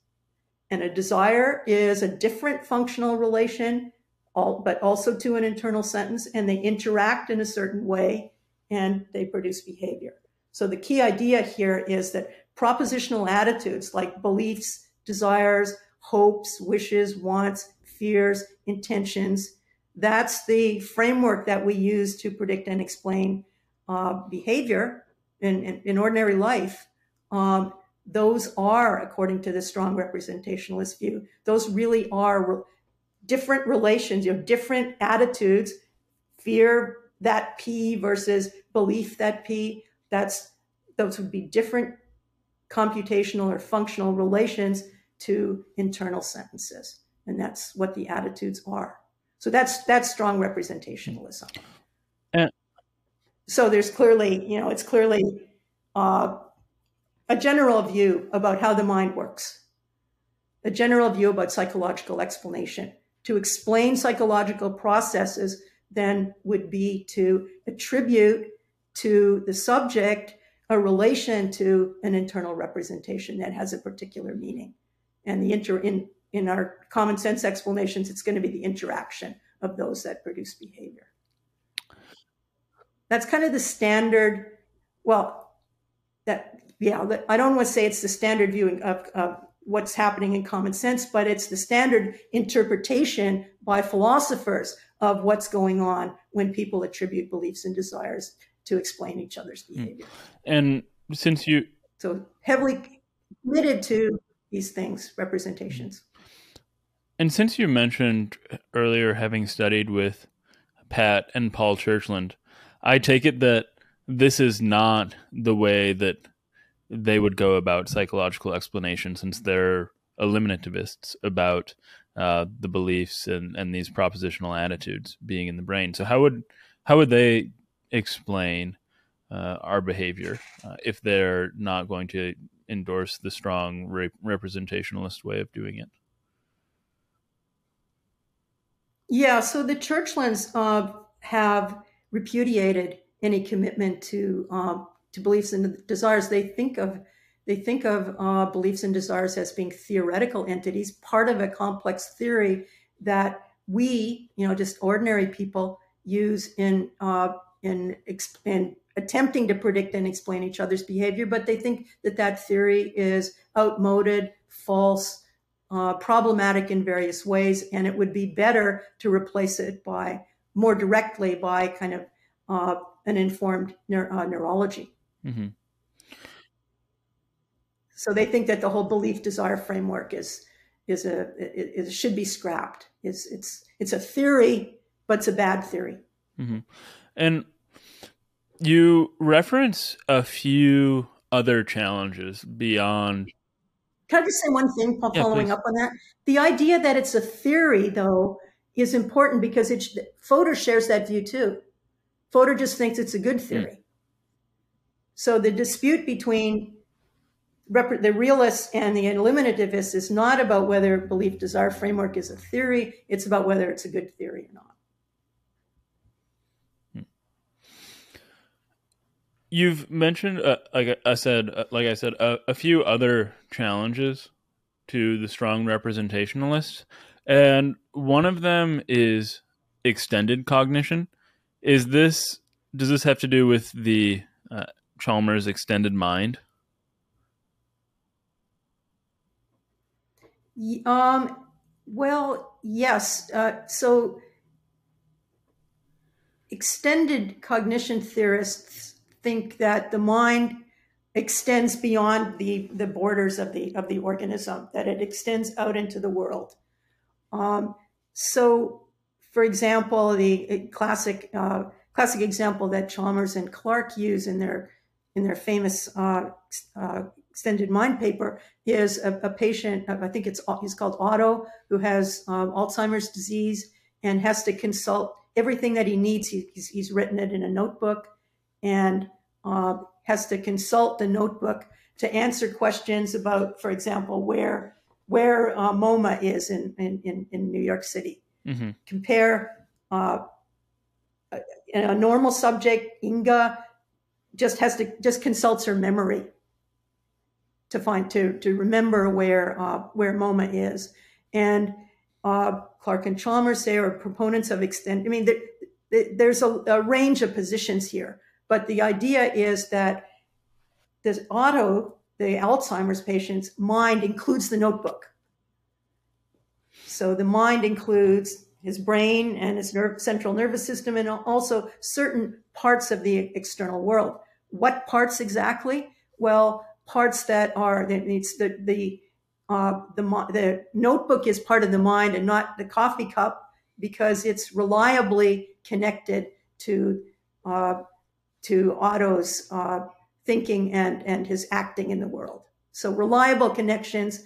and a desire is a different functional relation all, but also to an internal sentence, and they interact in a certain way and they produce behavior. So the key idea here is that propositional attitudes like beliefs, desires, hopes, wishes, wants, fears, intentions, That's the framework that we use to predict and explain uh, behavior in, in, in, ordinary life. Um, those are, according to the strong representationalist view, those really are re- different relations, you know, different attitudes, fear that P versus belief that P. That's those would be different computational or functional relations to internal sentences. And that's what the attitudes are. So that's that's strong representationalism. And so there's clearly, you know, it's clearly uh, a general view about how the mind works, a general view about psychological explanation. To explain psychological processes then would be to attribute to the subject a relation to an internal representation that has a particular meaning. And the inter in in our common sense explanations, it's going to be the interaction of those that produce behavior. That's kind of the standard. Well, that yeah, I don't want to say it's the standard view of, of what's happening in common sense, but it's the standard interpretation by philosophers of what's going on when people attribute beliefs and desires to explain each other's hmm. behavior. And since you so heavily committed to these things, representations. And since you mentioned earlier having studied with Pat and Paul Churchland, I take it that this is not the way that they would go about psychological explanation since they're eliminativists about uh, the beliefs and, and these propositional attitudes being in the brain. So how would how would they explain uh, our behavior uh, if they're not going to endorse the strong re- representationalist way of doing it? Yeah, so the Churchlands uh, have repudiated any commitment to um, to beliefs and desires. They think of they think of uh, beliefs and desires as being theoretical entities, part of a complex theory that we, you know, just ordinary people use in uh, in, in attempting to predict and explain each other's behavior. But they think that that theory is outmoded, false, uh, problematic in various ways, and it would be better to replace it by more directly by kind of uh, an informed uh, neurology. Mm-hmm. So they think that the whole belief desire framework is is a it, it should be scrapped. It's it's it's a theory, but it's a bad theory. Mm-hmm. And you reference a few other challenges beyond can I just say one thing following yeah, up on that? The idea that it's a theory, though, is important because it, Fodor shares that view too. Fodor just thinks it's a good hmm. theory. Mm. So the dispute between the realists and the eliminativists is not about whether belief desire framework is a theory, it's about whether it's a good theory or not. You've mentioned, uh, like I said, uh, like I said, uh, a few other challenges to the strong representationalists, and one of them is extended cognition. Is this does this have to do with the uh, Chalmers extended mind? Um. Well, yes. Uh, so, extended cognition theorists think that the mind extends beyond the, the borders of the of the organism, that it extends out into the world. Um, so, for example, the classic uh, classic example that Chalmers and Clark use in their in their famous uh, uh, extended mind paper is a, a, patient. I think it's he's called Otto, who has um, Alzheimer's disease and has to consult everything that he needs. He, he's, he's written it in a notebook, and uh, has to consult the notebook to answer questions about, for example, where where uh, MoMA is in, in, in New York City. Mm-hmm. Compare uh, a, a, normal subject, Inga, just has to just consults her memory to find to to remember where uh, where MoMA is, and uh, Clark and Chalmers say are proponents of extend. I mean, there, there's a, a range of positions here. But the idea is that this Otto, the Alzheimer's patient's mind includes the notebook. So the mind includes his brain and his nerve, central nervous system, and also certain parts of the external world. What parts exactly? Well, parts that are it's the the uh, the the notebook is part of the mind and not the coffee cup because it's reliably connected to uh, to Otto's uh, thinking and and his acting in the world. So reliable connections,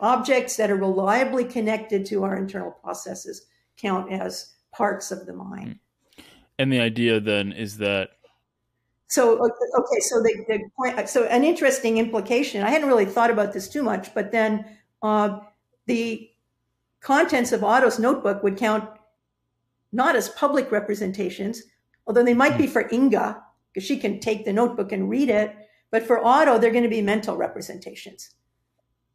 objects that are reliably connected to our internal processes count as parts of the mind. And the idea then is that so okay, so the, the point, so an interesting implication. I hadn't really thought about this too much, but then uh, the contents of Otto's notebook would count not as public representations, although they might be hmm. for Inga because she can take the notebook and read it. But for Otto, they're going to be mental representations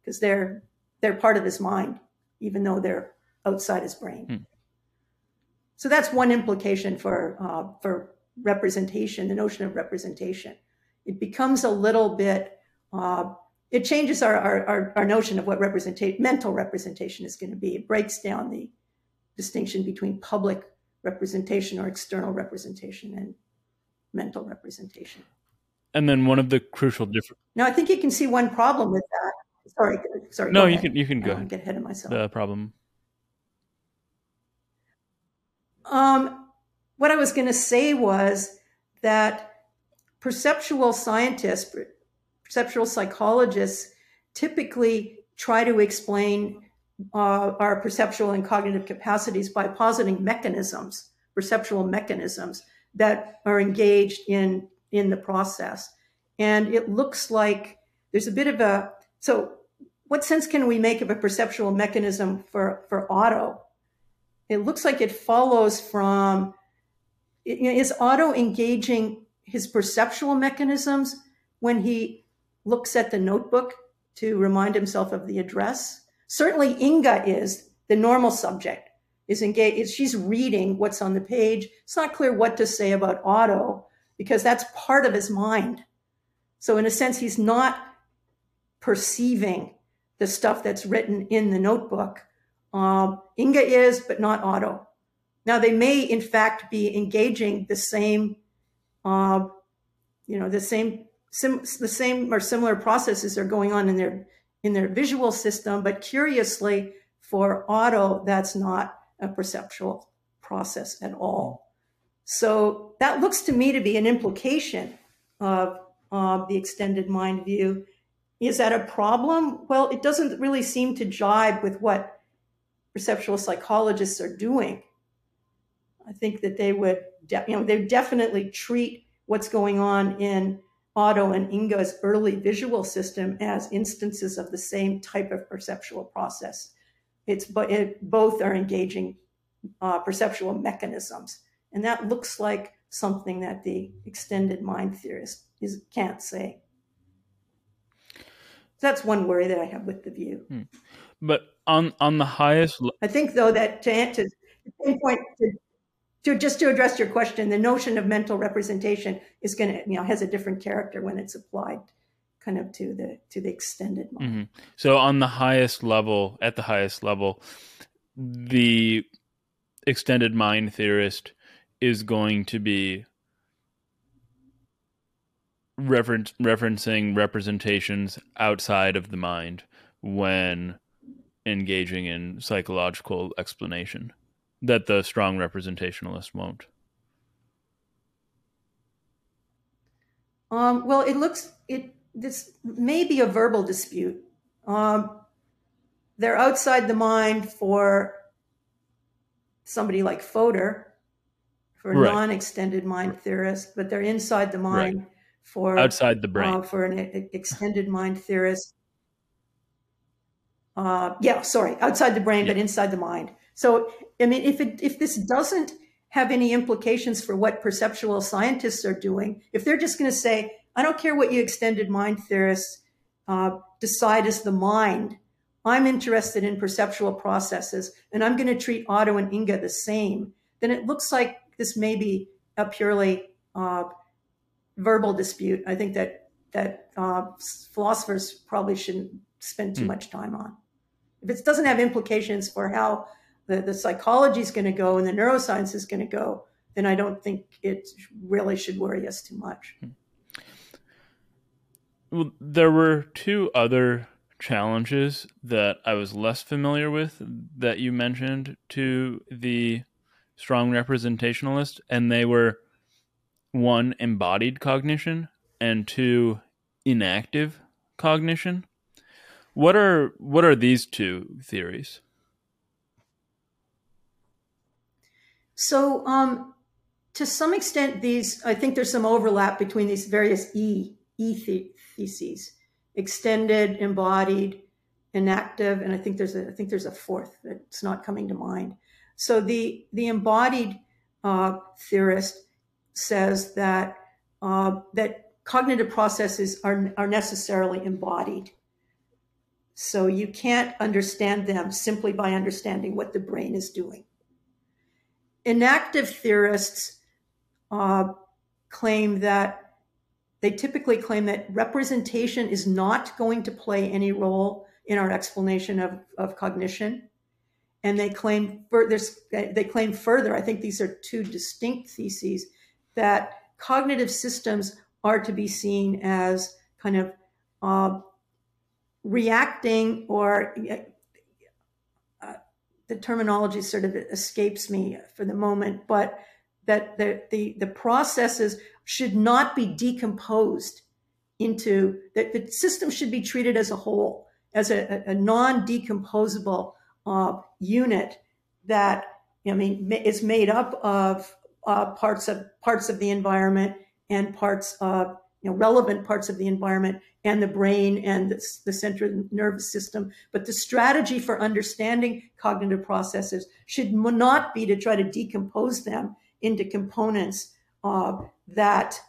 because they're they're part of his mind, even though they're outside his brain. Hmm. So that's one implication for uh, for representation, the notion of representation. It becomes a little bit, uh, it changes our, our, our, notion of what representation, mental representation is going to be. It breaks down the distinction between public representation or external representation and mental representation. And then one of the crucial different. Now, I think you can see one problem with that. Sorry, sorry. No, you can you can go. Get ahead of myself. The problem. Um, what I was going to say was that perceptual scientists, perceptual psychologists typically try to explain uh, our perceptual and cognitive capacities by positing mechanisms, perceptual mechanisms that are engaged in, in the process. And it looks like there's a bit of a, so what sense can we make of a perceptual mechanism for, for Otto? It looks like it follows from is Otto engaging his perceptual mechanisms when he looks at the notebook to remind himself of the address? Certainly, Inga is the normal subject is engaged. She's reading what's on the page. It's not clear what to say about Otto because that's part of his mind. So, in a sense, he's not perceiving the stuff that's written in the notebook. Um, Inga is, but not Otto. Now, they may in fact be engaging the same, uh, you know, the same, sim- the same or similar processes are going on in their in their visual system, but curiously, for Otto, that's not a perceptual process at all. So that looks to me to be an implication of, of the extended mind view. Is that a problem? Well, it doesn't really seem to jibe with what perceptual psychologists are doing. I think that they would, you know, they definitely treat what's going on in Otto and Inga's early visual system as instances of the same type of perceptual process. It's it, both are engaging uh, perceptual mechanisms, and that looks like something that the extended mind theorist is, can't say. That's one worry that I have with the view. Hmm. But on on the highest, I think though that to, to pinpoint to to just to address your question, the notion of mental representation is going to, you know, has a different character when it's applied kind of to the to the extended mind. Mm-hmm. So on the highest level, at the highest level, the extended mind theorist is going to be referencing representations outside of the mind when engaging in psychological explanation that the strong representationalist won't? Um, well, it looks it this may be a verbal dispute. Um, they're outside the mind for somebody like Fodor, for a right. non-extended mind theorist, but they're inside the mind right. for outside the brain uh, for an extended mind theorist. Uh, yeah, sorry, outside the brain, yeah. but inside the mind. So, I mean, if it, if this doesn't have any implications for what perceptual scientists are doing, if they're just going to say, I don't care what you extended mind theorists uh, decide is the mind, I'm interested in perceptual processes, and I'm going to treat Otto and Inga the same, then it looks like this may be a purely uh, verbal dispute. I think that that uh, philosophers probably shouldn't spend too mm. much time on. If it doesn't have implications for how the, the psychology is going to go and the neuroscience is going to go, then I don't think it really should worry us too much. Hmm. Well, there were two other challenges that I was less familiar with that you mentioned to the strong representationalist, and they were one, embodied cognition, and two, enactive cognition. What are what are these two theories? So, um, to some extent, these I think there's some overlap between these various E E theses: extended, embodied, enactive, and I think there's a I think there's a fourth that's not coming to mind. So the the embodied uh, theorist says that uh, that cognitive processes are are necessarily embodied. So you can't understand them simply by understanding what the brain is doing. Enactive theorists uh, claim that they typically claim that representation is not going to play any role in our explanation of, of cognition. And they claim further, they claim further, I think these are two distinct theses, that cognitive systems are to be seen as kind of uh, reacting or the terminology sort of escapes me for the moment, but that the, the, the processes should not be decomposed into that the system should be treated as a whole, as a, a non-decomposable uh, unit that I mean is made up of uh, parts of parts of the environment and parts of you know relevant parts of the environment and the brain and the, the central nervous system. But the strategy for understanding cognitive processes should not be to try to decompose them into components uh, that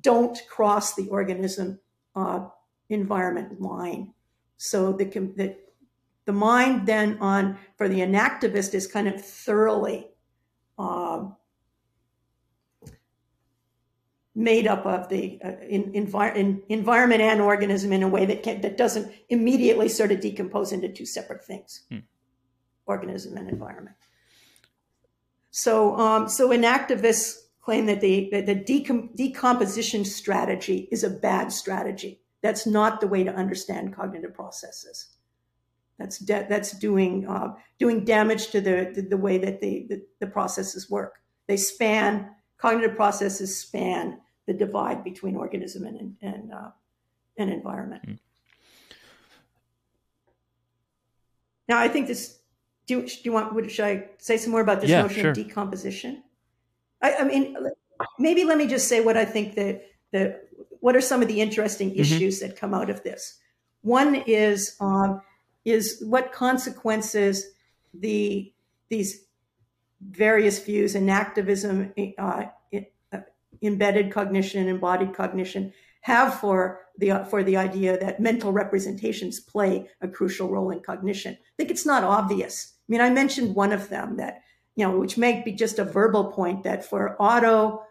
don't cross the organism uh, environment line. So the, the the mind then on for the enactivist is kind of thoroughly uh, made up of the uh, in, in, environment and organism in a way that can, that doesn't immediately sort of decompose into two separate things, hmm. organism and environment. So, um, so enactivists claim that the that the decom- decomposition strategy is a bad strategy. That's not the way to understand cognitive processes. That's de- that's doing uh, doing damage to the, the, the way that the, the, the processes work. They span cognitive processes span the divide between organism and and, uh, and environment. Mm. Now, I think this. Do, do you want? Should I say some more about this yeah, notion sure. of decomposition? I, I, mean, maybe let me just say what I think that the what are some of the interesting mm-hmm. issues that come out of this. One is um, is what consequences the these various views enactivism, uh, embedded cognition and embodied cognition have for the for the idea that mental representations play a crucial role in cognition. I think it's not obvious. I mean, I mentioned one of them that you know, which may be just a verbal point that for Otto,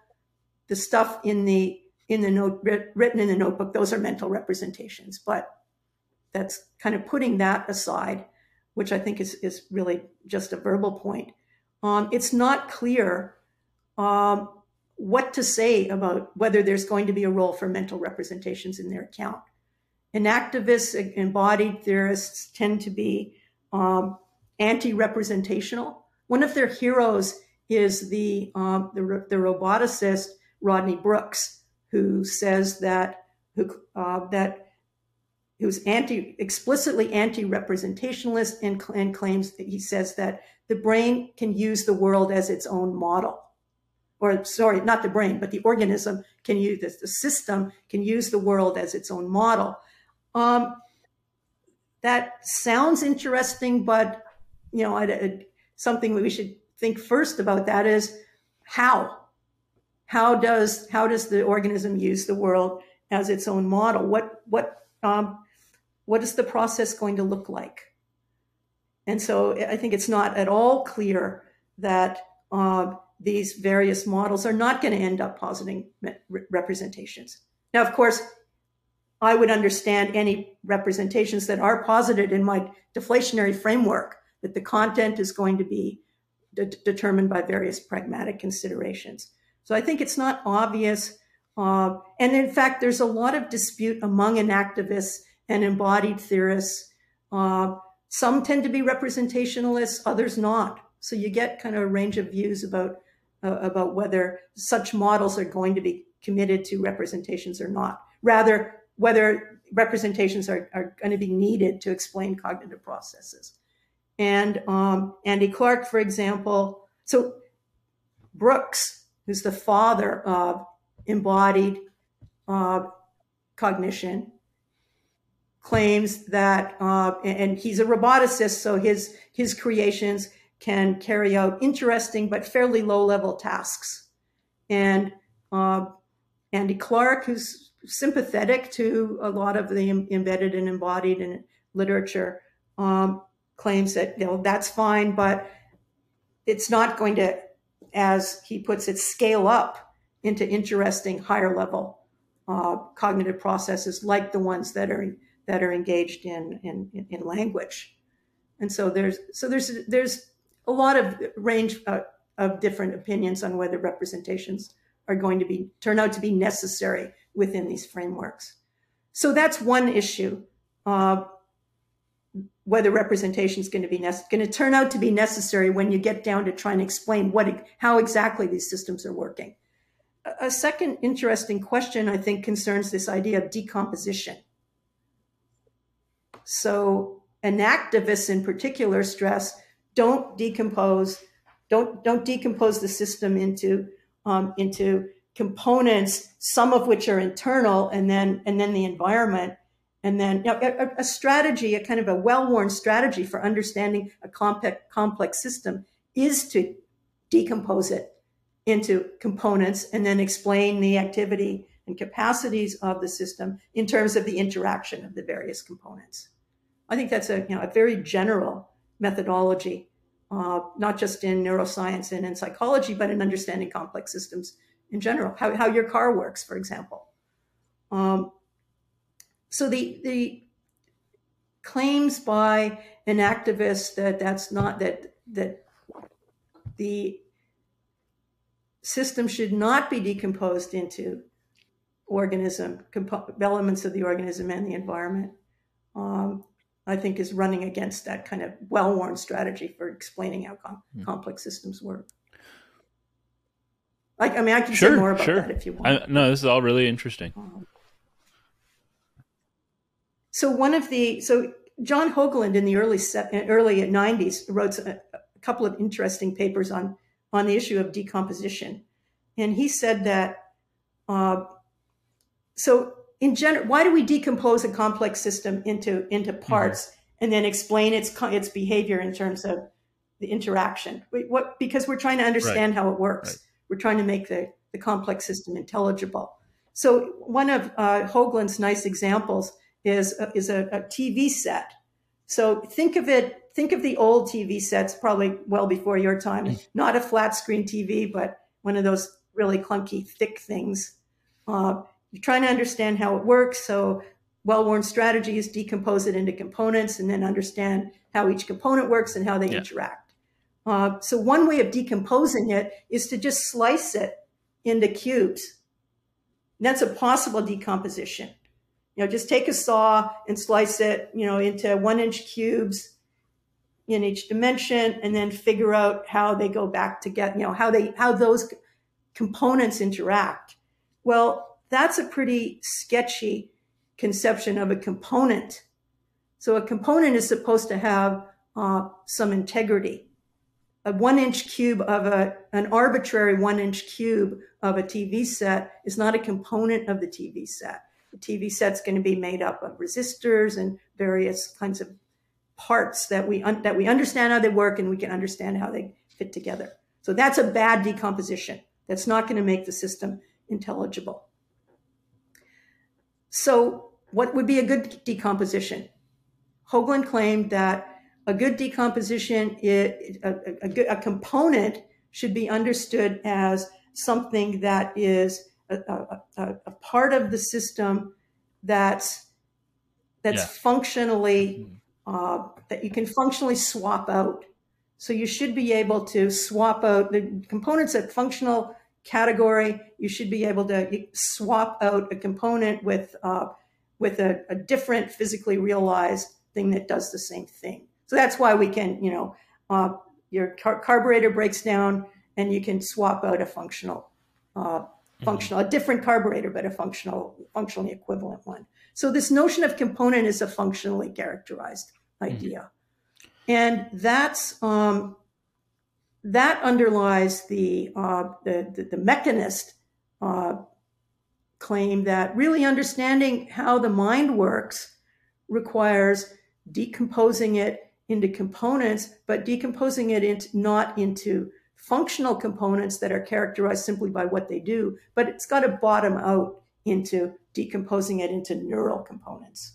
the stuff in the in the note written in the notebook, those are mental representations. But that's kind of putting that aside, which I think is is really just a verbal point. Um, it's not clear um, what to say about whether there's going to be a role for mental representations in their account. Enactivists, embodied theorists tend to be um, anti-representational. One of their heroes is the, um, the, the roboticist Rodney Brooks, who says that who uh, that who's anti explicitly anti-representationalist and, and claims that he says that the brain can use the world as its own model or sorry, not the brain, but the organism can use this, the system can use the world as its own model. Um, that sounds interesting, but you know, I, I, something we should think first about that is how. How does how does the organism use the world as its own model? What what um, what is the process going to look like? And so I think it's not at all clear that uh, these various models are not going to end up positing representations. Now, of course, I would understand any representations that are posited in my deflationary framework that the content is going to be de- determined by various pragmatic considerations. So I think it's not obvious. Uh, and in fact, there's a lot of dispute among enactivists and embodied theorists. Uh, some tend to be representationalists, others not. So you get kind of a range of views about uh, about whether such models are going to be committed to representations or not. Rather, whether representations are, are going to be needed to explain cognitive processes. And um, Andy Clark, for example, so Brooks, who's the father of embodied uh, cognition, claims that, uh, and he's a roboticist, so his his creations can carry out interesting but fairly low level tasks. And uh, Andy Clark, who's sympathetic to a lot of the embedded and embodied in literature, um, claims that you know that's fine, but it's not going to, as he puts it, scale up into interesting higher level uh, cognitive processes like the ones that are that are engaged in, in in language. And so there's so there's there's a lot of range uh, of different opinions on whether representations are going to be turn out to be necessary within these frameworks. So that's one issue. Uh, whether representation is going to be ne- going to turn out to be necessary when you get down to trying to explain what how exactly these systems are working. A, a second interesting question I think concerns this idea of decomposition. So, enactivists in particular stress don't decompose, don't don't decompose the system into um, into components, some of which are internal, and then and then the environment, and then you know, a, a, strategy, a kind of a well-worn strategy for understanding a complex complex system is to decompose it into components and then explain the activity and capacities of the system in terms of the interaction of the various components. I think that's a you know a very general methodology, uh, not just in neuroscience and in psychology, but in understanding complex systems in general, how, how your car works, for example. Um, so the, the claims by enactivist that that's not that that the system should not be decomposed into organism comp- elements of the organism and the environment um, I think is running against that kind of well-worn strategy for explaining how com- mm. complex systems work. Like, I mean, I can sure, say more about sure. that if you want. I, no, this is all really interesting. Um, so one of the so John Haugeland in the early early '90s wrote a, a couple of interesting papers on on the issue of decomposition, and he said that uh, so in general, why do we decompose a complex system into into mm-hmm. parts mm-hmm. and then explain its its behavior in terms of the interaction? What because we're trying to understand right. how it works. Right. We're trying to make the the complex system intelligible. So one of uh, Haugeland's nice examples is a, is a, a TV set. So think of it. Think of the old TV sets, probably well before your time. Mm. Not a flat screen TV, but one of those really clunky, thick things. Uh, you're trying to understand how it works. So well-worn strategy is decompose it into components and then understand how each component works and how they yeah. interact. Uh, so one way of decomposing it is to just slice it into cubes. And that's a possible decomposition. You know, just take a saw and slice it, you know, into one inch cubes in each dimension and then figure out how they go back together, you know, how they, how those components interact. Well, that's a pretty sketchy conception of a component. So a component is supposed to have uh, some integrity. A one inch cube of a, an arbitrary one inch cube of a TV set is not a component of the TV set. The TV set's going to be made up of resistors and various kinds of parts that we un- that we understand how they work and we can understand how they fit together. So that's a bad decomposition. That's not going to make the system intelligible. So, what would be a good decomposition? Haugeland claimed that a good decomposition, a, a, a, component should be understood as something that is a, a part of the system that's that's yeah. functionally uh, that you can functionally swap out. So you should be able to swap out the components that functional category. You should be able to swap out a component with uh, with a, a, different physically realized thing that does the same thing. So that's why we can, you know, uh, your car- carburetor breaks down and you can swap out a functional, uh, mm-hmm. functional, a different carburetor, but a functional, functionally equivalent one. So this notion of component is a functionally characterized mm-hmm. idea. Mm-hmm. And that's, um, that underlies the, uh, the, the, the, mechanist uh, claim that really understanding how the mind works requires decomposing it into components, but decomposing it into, not into functional components that are characterized simply by what they do, but it's got to bottom out into decomposing it into neural components.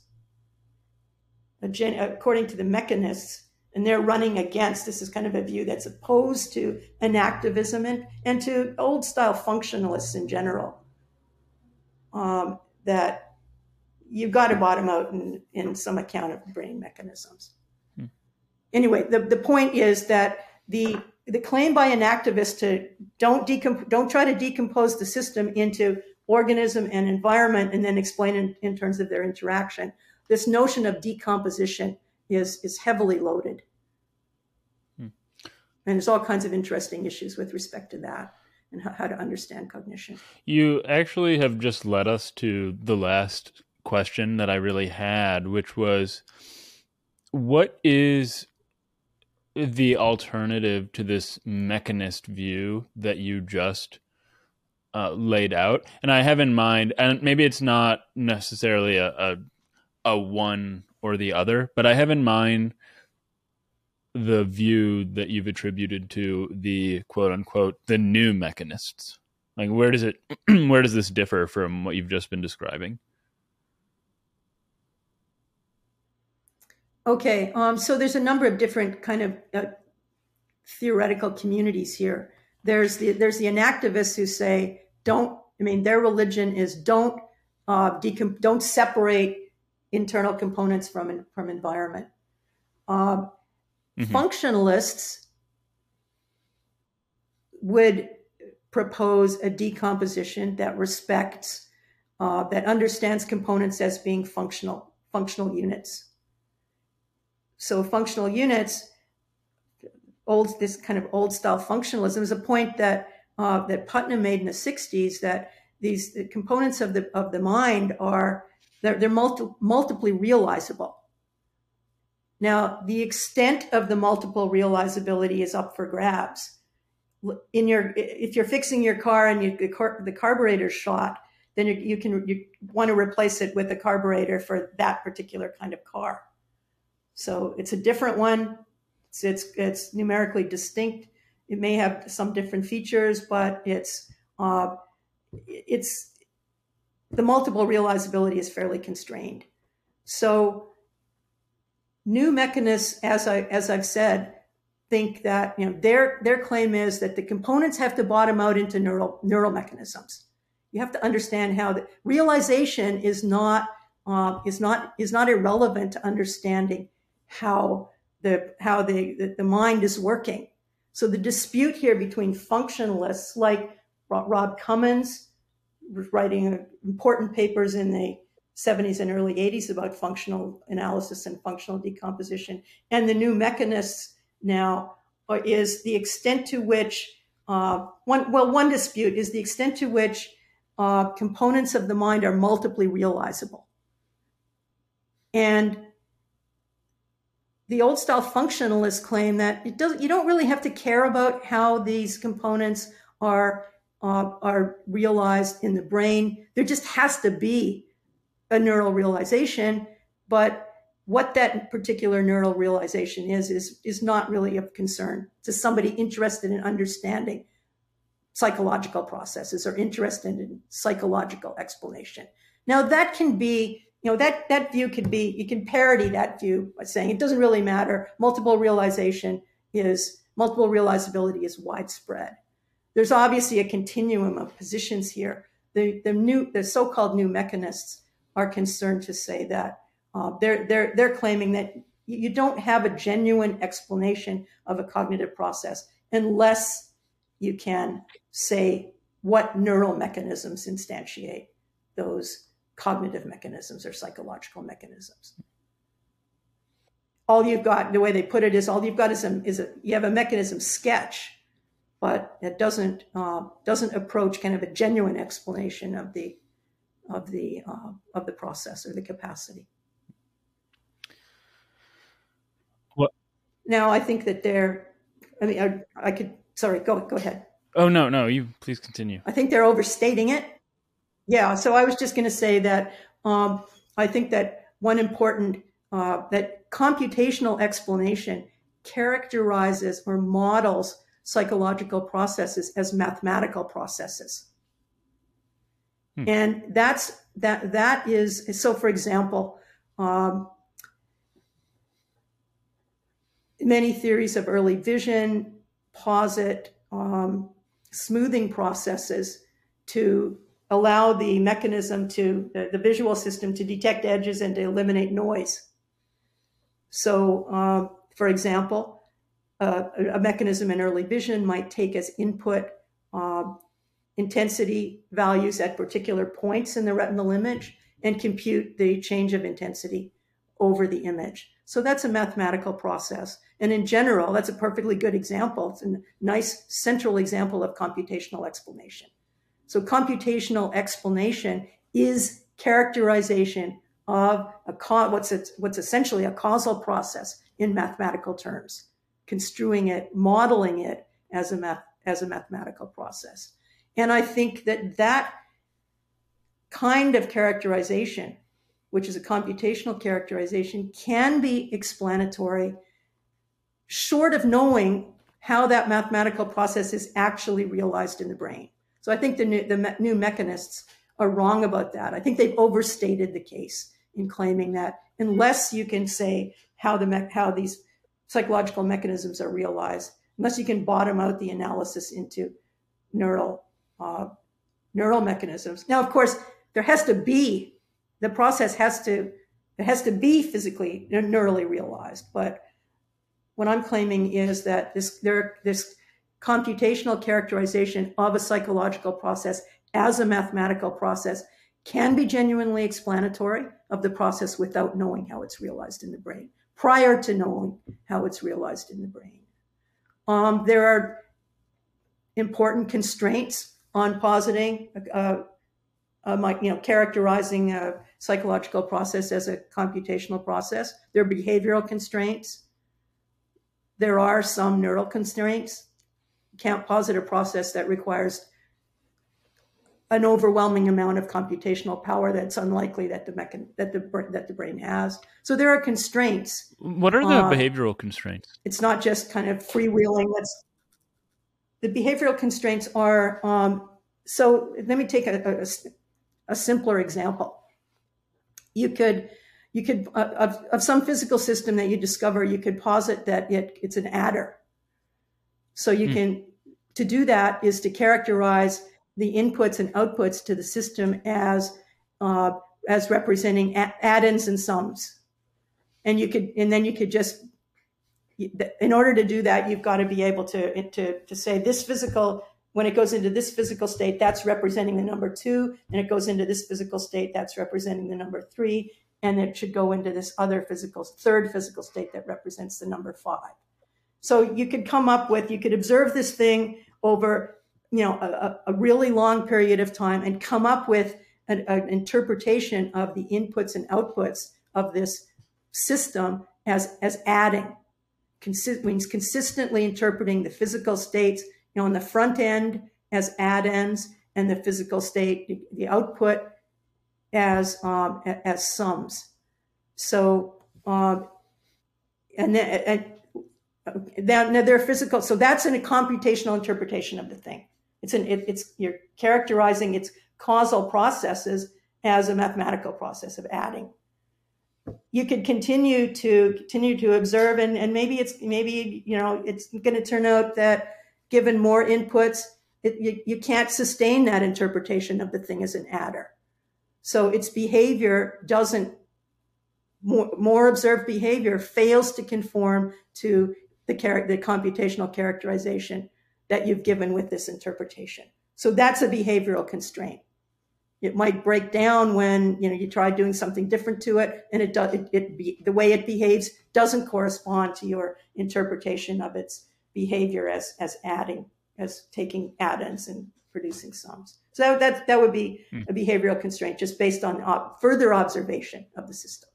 According to the mechanists, and they're running against this is kind of a view that's opposed to enactivism and, and to old style functionalists in general. Um, that you've got to bottom out in, in some account of brain mechanisms. Hmm. Anyway, the, the point is that the the claim by enactivists to don't decomp- don't try to decompose the system into organism and environment and then explain in, in terms of their interaction. This notion of decomposition is is heavily loaded. Hmm. And there's all kinds of interesting issues with respect to that and how, how, to understand cognition. You actually have just led us to the last question that I really had, which was what is the alternative to this mechanist view that you just uh, laid out? And I have in mind, and maybe it's not necessarily a, a, a one or the other, but I have in mind the view that you've attributed to the quote unquote the new mechanists. Like where does it where does this differ from what you've just been describing? Okay, um, so there's a number of different kind of uh, theoretical communities here. There's the there's the enactivists who say don't. I mean, their religion is don't uh, decom- don't separate internal components from from environment. Uh, mm-hmm. Functionalists would propose a decomposition that respects uh, that understands components as being functional functional units so functional units, old this kind of old style functionalism is a point that uh, that Putnam made in the '60s that these the components of the of the mind are they're, they're multi, multiply realizable. Now, the extent of the multiple realizability is up for grabs. In your, if you're fixing your car and you, the, car, the carburetor's shot, then you, you can you want to replace it with a carburetor for that particular kind of car. So it's a different one. It's, it's, it's numerically distinct. It may have some different features, but it's uh, it's the multiple realizability is fairly constrained. So new mechanists, as I as I've said, think that you know their their claim is that the components have to bottom out into neural neural mechanisms. You have to understand how the realization is not uh, is not is not irrelevant to understanding how the how the, the, the mind is working. So the dispute here between functionalists like Rob Cummins, writing important papers in the 70s and early 80s about functional analysis and functional decomposition, and the new mechanists now is the extent to which uh, one well one dispute is the extent to which uh, components of the mind are multiply realizable, and the old style functionalists claim that it doesn't you don't really have to care about how these components are uh, are realized in the brain. There just has to be a neural realization, but what that particular neural realization is is is not really of concern to somebody interested in understanding psychological processes or interested in psychological explanation. Now that can be you know that that view could be you can parody that view by saying it doesn't really matter multiple realization is multiple realizability is widespread there's obviously a continuum of positions here the the new the so-called new mechanists are concerned to say that uh, they're they're they're claiming that you don't have a genuine explanation of a cognitive process unless you can say what neural mechanisms instantiate those cognitive mechanisms or psychological mechanisms. All you've got, the way they put it is, all you've got is a, is a you have a mechanism sketch, but it doesn't uh, doesn't approach kind of a genuine explanation of the of the uh, of the process or the capacity. What? Now I think that they're. I mean, I, I could. Sorry, go go ahead. Oh no, no, you please continue. I think they're overstating it. Yeah, so I was just going to say that um, I think that one important uh, that computational explanation characterizes or models psychological processes as mathematical processes. Hmm. And that's that that is so for example, um, many theories of early vision posit um, smoothing processes to allow the mechanism to the, the, visual system to detect edges and to eliminate noise. So, uh, for example, uh, a mechanism in early vision might take as input uh, intensity values at particular points in the retinal image and compute the change of intensity over the image. So that's a mathematical process. And in general, that's a perfectly good example. It's a nice central example of computational explanation. So computational explanation is characterization of a what's a, what's essentially a causal process in mathematical terms, construing it, modeling it as a math, as a mathematical process. And I think that that kind of characterization, which is a computational characterization, can be explanatory short of knowing how that mathematical process is actually realized in the brain. So I think the new, the me- new mechanists are wrong about that. I think they've overstated the case in claiming that unless you can say how the me- how these psychological mechanisms are realized, unless you can bottom out the analysis into neural uh, neural mechanisms. Now, of course, there has to be the process has to it has to be physically neurally realized, but what I'm claiming is that this there this computational characterization of a psychological process as a mathematical process can be genuinely explanatory of the process without knowing how it's realized in the brain, prior to knowing how it's realized in the brain. Um, there are important constraints on positing, uh, uh, you know, characterizing a psychological process as a computational process. There are behavioral constraints. There are some neural constraints. Can't posit a process that requires an overwhelming amount of computational power that's unlikely that the mechan- that the that the brain has. So there are constraints. What are the uh, behavioral constraints? It's not just kind of freewheeling. That's the behavioral constraints are. Um, so let me take a, a, a simpler example. You could you could uh, of, of some physical system that you discover you could posit that it, it's an adder so you mm. can to do that is to characterize the inputs and outputs to the system as uh, as representing addends and sums. And you could and then you could just in order to do that you've got to be able to to to say this physical when it goes into this physical state that's representing the number two. And it goes into this physical state that's representing the number three. And it should go into this other physical third physical state that represents the number five. So you could come up with you could observe this thing over you know a, a really long period of time and come up with an, an interpretation of the inputs and outputs of this system as as adding Consi- means consistently interpreting the physical states you know on the front end as addends and the physical state the, output as um, as sums. So um, and then and, now, now they're physical. So that's a computational interpretation of the thing. It's an it, it's you're characterizing its causal processes as a mathematical process of adding. You could continue to continue to observe, and, and maybe it's maybe you know it's going to turn out that given more inputs, it, you, you can't sustain that interpretation of the thing as an adder. So its behavior doesn't more, more observed behavior fails to conform to the, char- the computational characterization that you've given with this interpretation. So that's a behavioral constraint. It might break down when you know you try doing something different to it, and it does. It, it be, the way it behaves doesn't correspond to your interpretation of its behavior as as adding, as taking addends and producing sums. So that that would be hmm. a behavioral constraint just based on op- further observation of the system.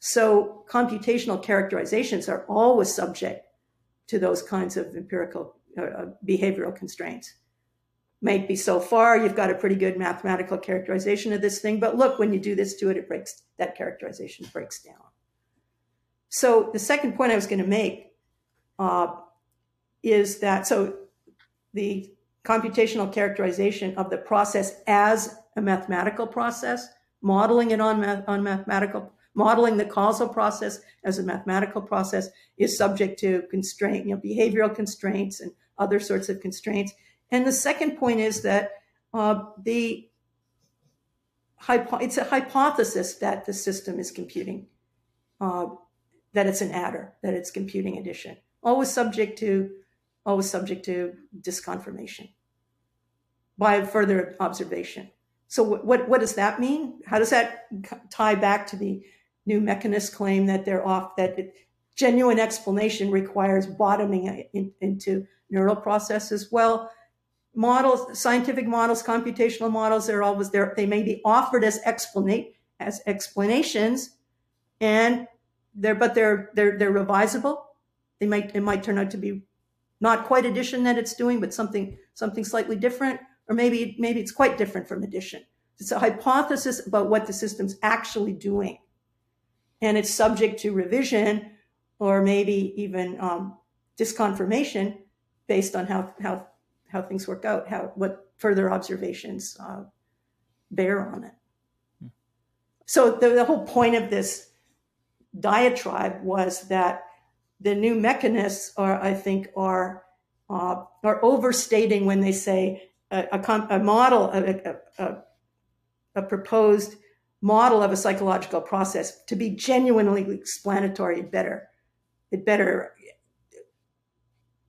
So computational characterizations are always subject to those kinds of empirical uh, behavioral constraints. Might be so far you've got a pretty good mathematical characterization of this thing, but look, when you do this to it, it breaks that characterization breaks down. So the second point I was going to make uh, is that so the computational characterization of the process as a mathematical process, modeling it on, math, on mathematical modeling the causal process as a mathematical process is subject to constraint, you know, behavioral constraints and other sorts of constraints. And the second point is that uh, the hypo- it's a hypothesis that the system is computing, uh, that it's an adder, that it's computing addition, always subject to always subject to disconfirmation by further observation. So what, what, what does that mean? How does that tie back to the new mechanist claim that they're off, that it, genuine explanation requires bottoming in, into neural processes. Well, models, scientific models, computational models, they're always there. They may be offered as explanate as explanations, and they're but they're they're they're revisable. They might it might turn out to be not quite addition that it's doing, but something something slightly different, or maybe maybe it's quite different from addition. It's a hypothesis about what the system's actually doing and it's subject to revision or maybe even um, disconfirmation based on how, how, how things work out, how, what further observations uh, bear on it. Hmm. So the, the whole point of this diatribe was that the new mechanists are, I think, are uh, are overstating when they say a, a, a model, a, a, a, proposed model of a psychological process to be genuinely explanatory better it better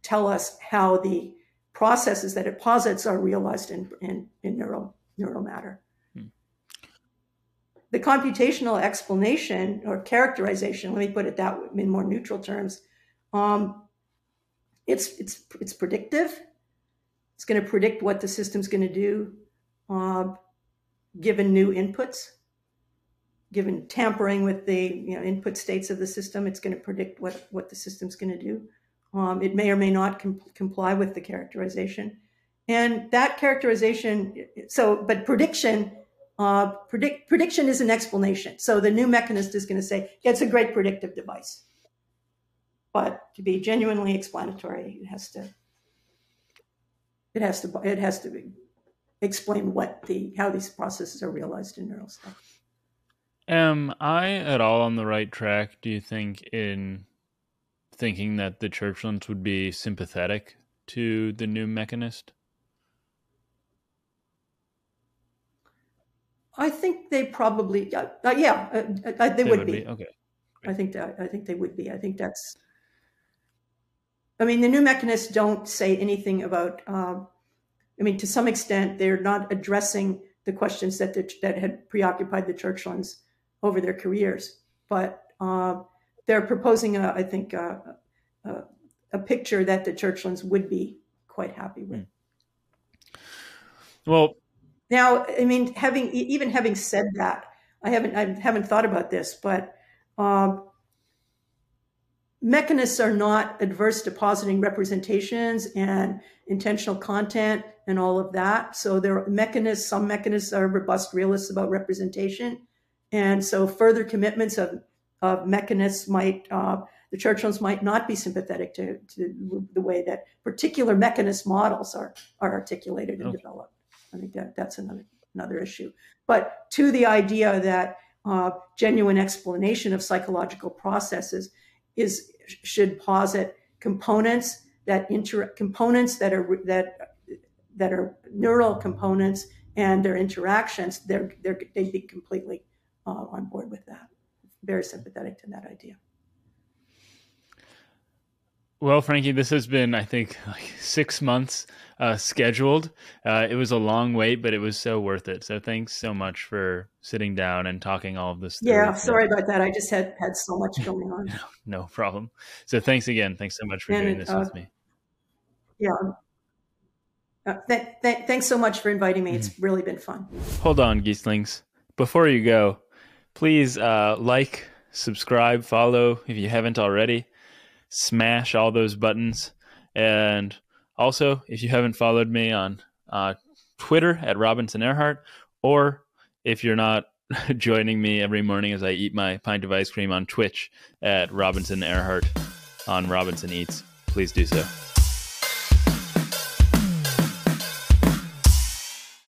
tell us how the processes that it posits are realized in, in, in neural, neural matter. Hmm. The computational explanation or characterization, let me put it that way, in more neutral terms, um, it's, it's, it's predictive. It's going to predict what the system's going to do uh, given new inputs given tampering with the you know, input states of the system, it's going to predict what, what the system's going to do. Um, it may or may not com- comply with the characterization. And that characterization, so, but prediction, uh, predict, prediction is an explanation. So the new mechanist is going to say, yeah, it's a great predictive device. But to be genuinely explanatory, it has to, it has to, it has to be, explain what the, how these processes are realized in neural stuff. Am I at all on the right track, do you think, in thinking that the Churchlands would be sympathetic to the new mechanist? I think they probably, uh, uh, yeah, uh, uh they, they, would, would be. be. Okay. Great. I think that I think they would be. I think that's. I mean, the new mechanists don't say anything about. Um, I mean, to some extent, they're not addressing the questions that the, that had preoccupied the Churchlands over their careers. But uh, they're proposing, a, I think, a, a, a, picture that the Churchlands would be quite happy with. Well, now, I mean, having even having said that, I haven't I haven't thought about this, but um, mechanists are not adverse to positing representations and intentional content and all of that. So there are mechanists, some mechanists are robust realists about representation. And so further commitments of, of mechanists might, uh, the Churchlands might not be sympathetic to, to the way that particular mechanist models are, are articulated and okay. developed. I think that that's another, another issue. But to the idea that uh, genuine explanation of psychological processes is should posit components that inter components that are that that are neural components and their interactions. They're, they're they'd be completely uh, on board with that. very sympathetic to that idea. Well, Frankie, this has been, I think, like six months uh, scheduled. Uh, it was a long wait, but it was so worth it. So thanks so much for sitting down and talking all of this. Yeah, sorry about that. I just had had so much going on. no, no problem. So thanks again. Thanks so much for and, doing this uh, with me. Yeah. Uh, th- th- thanks so much for inviting me. It's mm-hmm. really been fun. Hold on, Geeslings. Before you go, please uh, like, subscribe, follow if you haven't already smash all those buttons. And also, if you haven't followed me on uh, Twitter at Robinson Erhardt, or if you're not joining me every morning as I eat my pint of ice cream on Twitch at Robinson Erhardt on Robinson Eats, please do so.